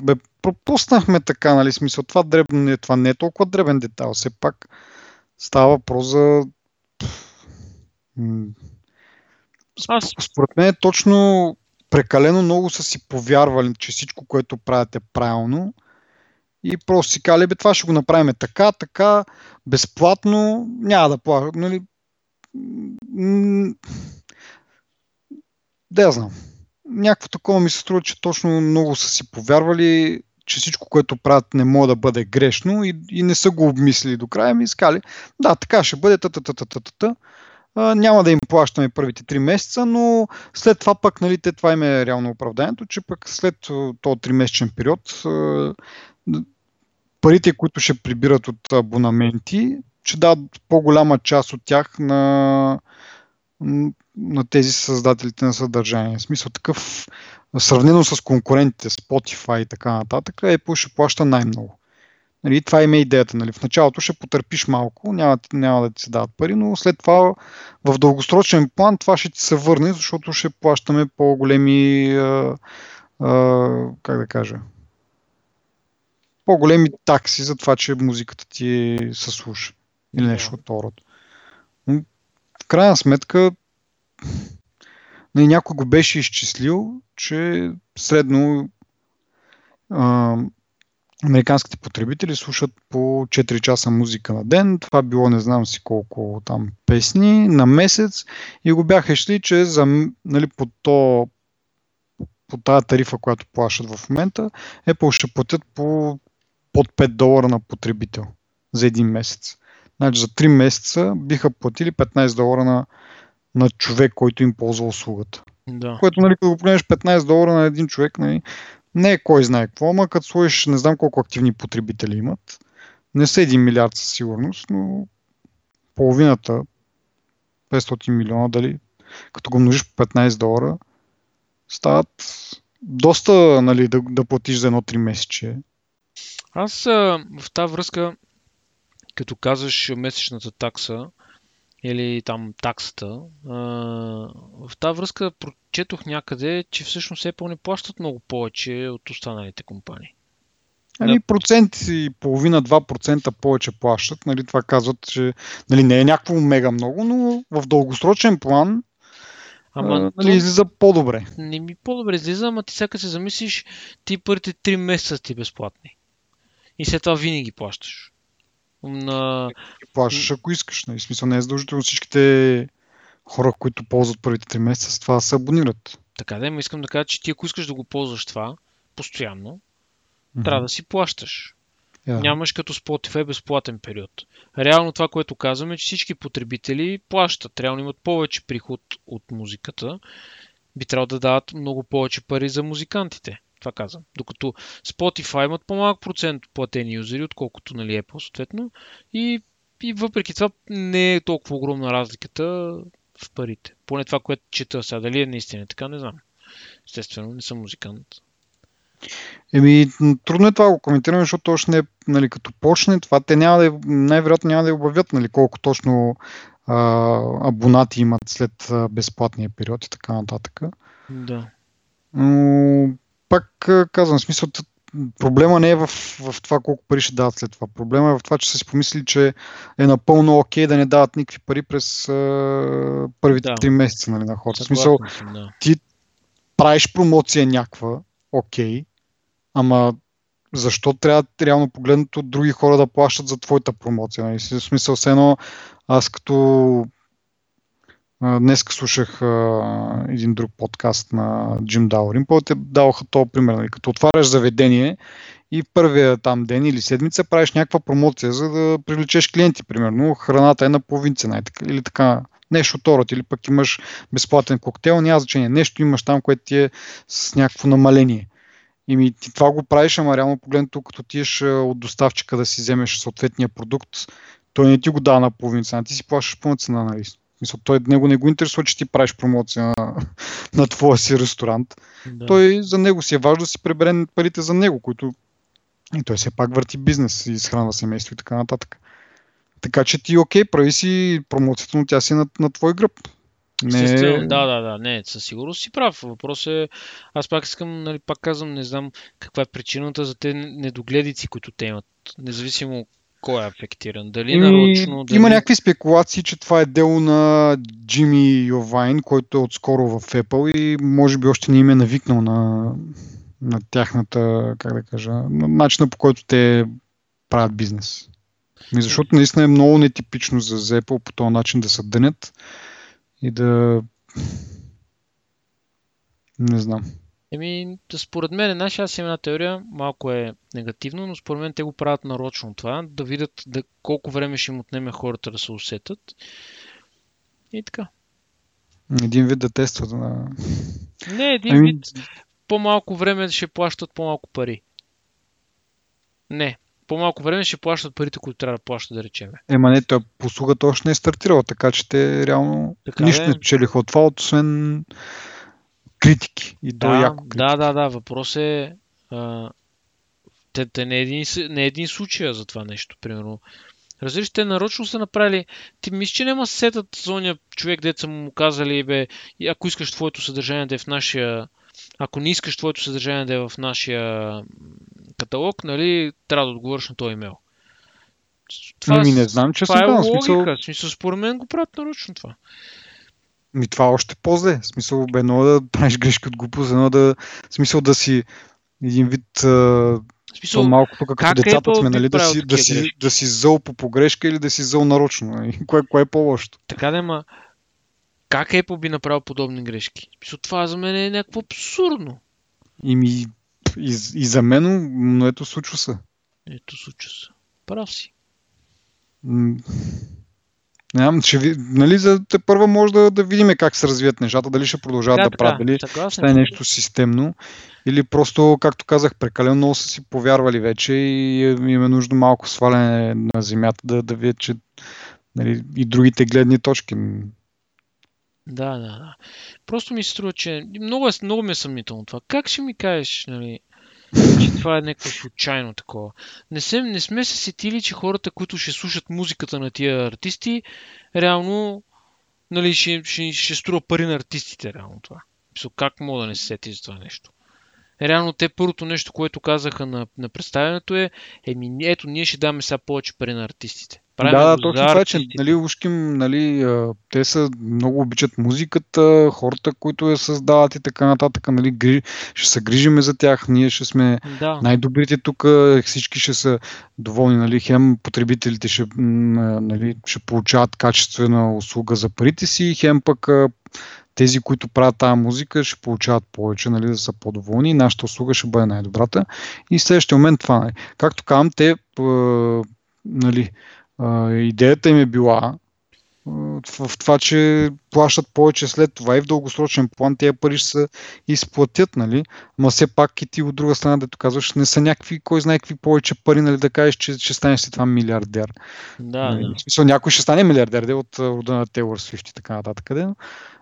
бе, пропуснахме така, нали, смисъл, това, дребно, това не е толкова дребен детайл, все пак става въпрос за Аз... Според мен е точно прекалено много са си повярвали, че всичко, което правят е правилно и просто си казали, бе, това ще го направим така, така, безплатно, няма да плаща. Нали? Да, знам. Някакво такова ми се струва, че точно много са си повярвали, че всичко, което правят, не може да бъде грешно и, и не са го обмислили до края. Ми искали, да, така ще бъде, та та та та та та няма да им плащаме първите три месеца, но след това пък, нали, те, това им е реално оправданието, че пък след този тримесечен период парите, които ще прибират от абонаменти, ще дадат по-голяма част от тях на, на тези създателите на съдържание. В смисъл такъв, сравнено с конкурентите, Spotify и така нататък, Apple ще плаща най-много. Нали, това има идеята. Нали. В началото ще потърпиш малко, няма, няма да ти се дадат пари, но след това в дългосрочен план това ще ти се върне, защото ще плащаме по-големи а, а, как да кажа, по-големи такси за това, че музиката ти се слуша. Или нещо от това В крайна сметка някой го беше изчислил, че средно а, американските потребители слушат по 4 часа музика на ден. Това било не знам си колко там песни на месец и го бяха шли, че за, нали, по, то, по тази тарифа, която плащат в момента, Apple ще платят по под 5 долара на потребител за един месец. Значи за 3 месеца биха платили 15 долара на, на човек, който им ползва услугата.
Да.
Което, нали, като го погледнеш 15 долара на един човек, нали, не е кой знае какво, ама като сложиш, не знам колко активни потребители имат. Не са 1 милиард със сигурност, но половината, 500 милиона, дали, като го множиш по 15 долара, стават доста нали, да, да платиш за едно 3 месече.
Аз а, в тази връзка, като казваш месечната такса или там таксата, в тази връзка прочетох някъде, че всъщност Apple не плащат много повече от останалите компании.
Ами процент и половина, 2% повече плащат. Нали, това казват, че нали, не е някакво мега много, но в дългосрочен план Ама, нали, излиза по-добре.
Не ми по-добре излиза, ама ти сега се замислиш, ти първите 3 месеца ти безплатни и след това винаги плащаш. На...
Плащаш ако искаш. Нали? Смисъл не е задължително всичките хора, които ползват първите 3 месеца, с това се абонират.
Така да, искам да кажа, че ти ако искаш да го ползваш това постоянно, mm-hmm. трябва да си плащаш. Yeah. Нямаш като Spotify безплатен период. Реално това, което казваме, е, че всички потребители плащат. Реално имат повече приход от музиката. Би трябвало да дават много повече пари за музикантите. Това казвам. Докато Spotify имат по-малък процент платени юзери, отколкото нали, Apple, съответно. И, и въпреки това не е толкова огромна разликата в парите. Поне това, което чета сега. Дали е наистина така, не знам. Естествено, не съм музикант.
Еми, трудно е това го коментираме, защото още не, нали, като почне това, те няма да, най-вероятно няма да обявят нали, колко точно а, абонати имат след безплатния период и така нататък.
Да.
Но пак казвам, смисъл, проблема не е в, в това колко пари ще дадат след това. Проблема е в това, че са си помислили, че е напълно окей да не дават никакви пари през а, първите да. 3 месеца нали, на хората. В смисъл, да. ти правиш промоция някаква, окей, ама защо трябва реално погледнато други хора да плащат за твоята промоция? Нали? В смисъл, все едно аз като Днес слушах а, един друг подкаст на Джим Даурин. Те даваха този пример. Нали? Като отваряш заведение и в първия там ден или седмица правиш някаква промоция, за да привлечеш клиенти, примерно. Храната е на половин цена или така. Нещо второ, или пък имаш безплатен коктейл, няма значение. Нещо имаш там, което ти е с някакво намаление. И ми, ти това го правиш, ама реално погледнато, като ти от доставчика да си вземеш съответния продукт, той не ти го дава на половин цена, ти си плащаш пълна цена, нали? Мисъл, той него не го интересува, че ти правиш промоция на, на твоя си ресторант. Да. Той за него си е важно да си прибере парите за него, които и той все пак върти бизнес и изхранва семейство и така нататък. Така че ти окей, прави си промоцията, но тя си на, на твой гръб.
Не... Да, да, да, не, със сигурност си прав. Въпрос е, аз пак искам, нали, пак казвам, не знам каква е причината за те недогледици, които те имат, независимо кой е афектиран. Дали нарочно. Дали...
Има някакви спекулации, че това е дело на Джимми Йовайн, който е отскоро в Apple и може би още не им е навикнал на, на тяхната, как да кажа, на начина по който те правят бизнес. И защото наистина е много нетипично за Apple по този начин да се дънят и да... Не знам.
Еми, според мен, знаеш, аз имам една теория, малко е негативно, но според мен те го правят нарочно това, да видят да, колко време ще им отнеме хората да се усетат. И така.
Един вид да тестват на...
Не, един ами... вид по-малко време ще плащат по-малко пари. Не, по-малко време ще плащат парите, които трябва да плащат, да речем.
Ема не, той послугата още не е стартирала, така че те реално така нищо е. не спечелиха от това, освен критики. И
да, яко критики. да, да, да. Въпрос е. А, те, те не, е един, не е един случай за това нещо, примерно. Разбираш, те нарочно са направили. Ти мислиш, че няма сетът ония човек, дете са му казали, бе, ако искаш твоето съдържание да е в нашия. Ако не искаш твоето съдържание да е в нашия каталог, нали, трябва да отговориш на този имейл.
Това, Ми не знам, че
това
съм
е логика. Смисъл... смисъл, според мен го правят нарочно това.
Ми това още по-зле. Смисъл, бе, едно да правиш грешки от глупост, едно да, смисъл да си един вид а... Смисъл, малко тук като децата сме, нали, да си, да, си, да си зъл по погрешка или да си зъл нарочно. Нали? Кое, кое е по-лошо?
Така да, ма, как Apple би направил подобни грешки? Смисъл, това за мен е някакво абсурдно.
И, ми, и, и за мен, но ето случва се.
Ето случва се. Прав си.
Нямам, ще ви, нали, за те първа може да, да видим как се развият нещата, дали ще продължават да, да правят, дали ще е нещо системно, или просто, както казах, прекалено много са си повярвали вече и им е нужно малко сваляне на земята да, да видят, че нали, и другите гледни точки.
Да, да, да. Просто ми се струва, че много, е, много ми е съмнително това. Как ще ми кажеш, нали, че това е някакво случайно такова. Не, се, не сме се сетили, че хората, които ще слушат музиката на тия артисти, реално нали, ще, ще, ще струва пари на артистите, реално това. Как мога да не се сети за това нещо? Реално те първото нещо, което казаха на, на представянето е, еми ето, ние ще даме сега повече пари на артистите.
Правим да, да, точно това, че нали, Ушким, нали, те са много обичат музиката, хората, които я създават и така нататък, нали, гри, ще се грижиме за тях, ние ще сме да. най-добрите тук, всички ще са доволни, нали, хем потребителите ще, нали, ще получават качествена услуга за парите си, хем пък тези, които правят тази музика, ще получават повече, нали, да са по-доволни и нашата услуга ще бъде най-добрата. И в следващия момент това, нали. както казвам, те, нали, идеята им е била в това, че плащат повече след това и в дългосрочен план тези пари ще се изплатят, нали? Ма все пак и ти от друга страна, да казваш, не са някакви, кой знае какви повече пари, нали, да кажеш, че ще станеш си това милиардер.
Да, нали? да.
В смисъл, някой ще стане милиардер, де, от рода на Taylor Swift и така нататък. Де,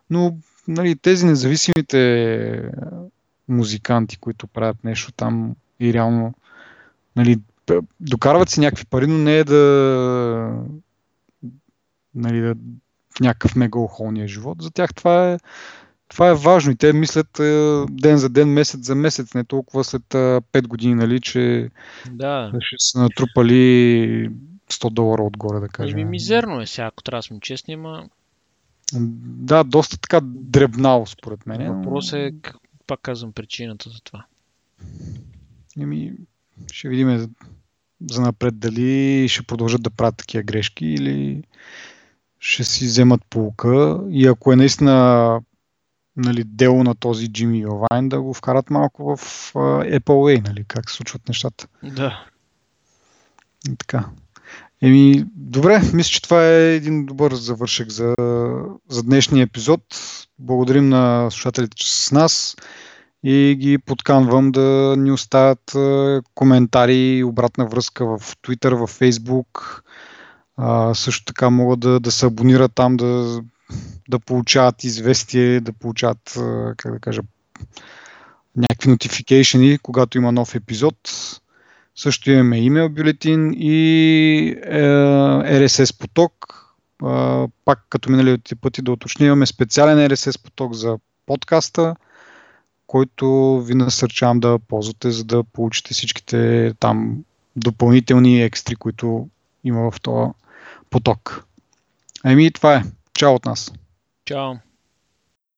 но нали, тези независимите музиканти, които правят нещо там и реално нали, докарват си някакви пари, но не е да, нали, да в някакъв мега охолния живот. За тях това е, това е важно и те мислят е, ден за ден, месец за месец, не толкова след 5 години, нали, че
да.
ще са натрупали 100 долара отгоре, да кажем.
Еми, мизерно е сега, ако трябва да сме честни, ама...
Да, доста така дребнало, според мен.
Въпрос е, пак казвам, причината за това.
Еми, ще видим за напред дали ще продължат да правят такива грешки или ще си вземат полука и ако е наистина нали, дело на този Джимми Йовайн да го вкарат малко в uh, Apple Way, нали, как се случват нещата.
Да.
И така. Еми, добре, мисля, че това е един добър завършек за, за днешния епизод. Благодарим на слушателите, че са с нас и ги подканвам да ни оставят коментари обратна връзка в Twitter, в Facebook, А, също така могат да, да се абонират там, да, да получават известие, да получават, как да кажа, някакви нотификейшени, когато има нов епизод. Също имаме имейл бюлетин и е, RSS поток. Е, пак като миналите пъти да уточня, имаме специален RSS поток за подкаста, който ви насърчавам да ползвате, за да получите всичките там допълнителни екстри, които има в този поток. Ами това е. Чао от нас.
Чао.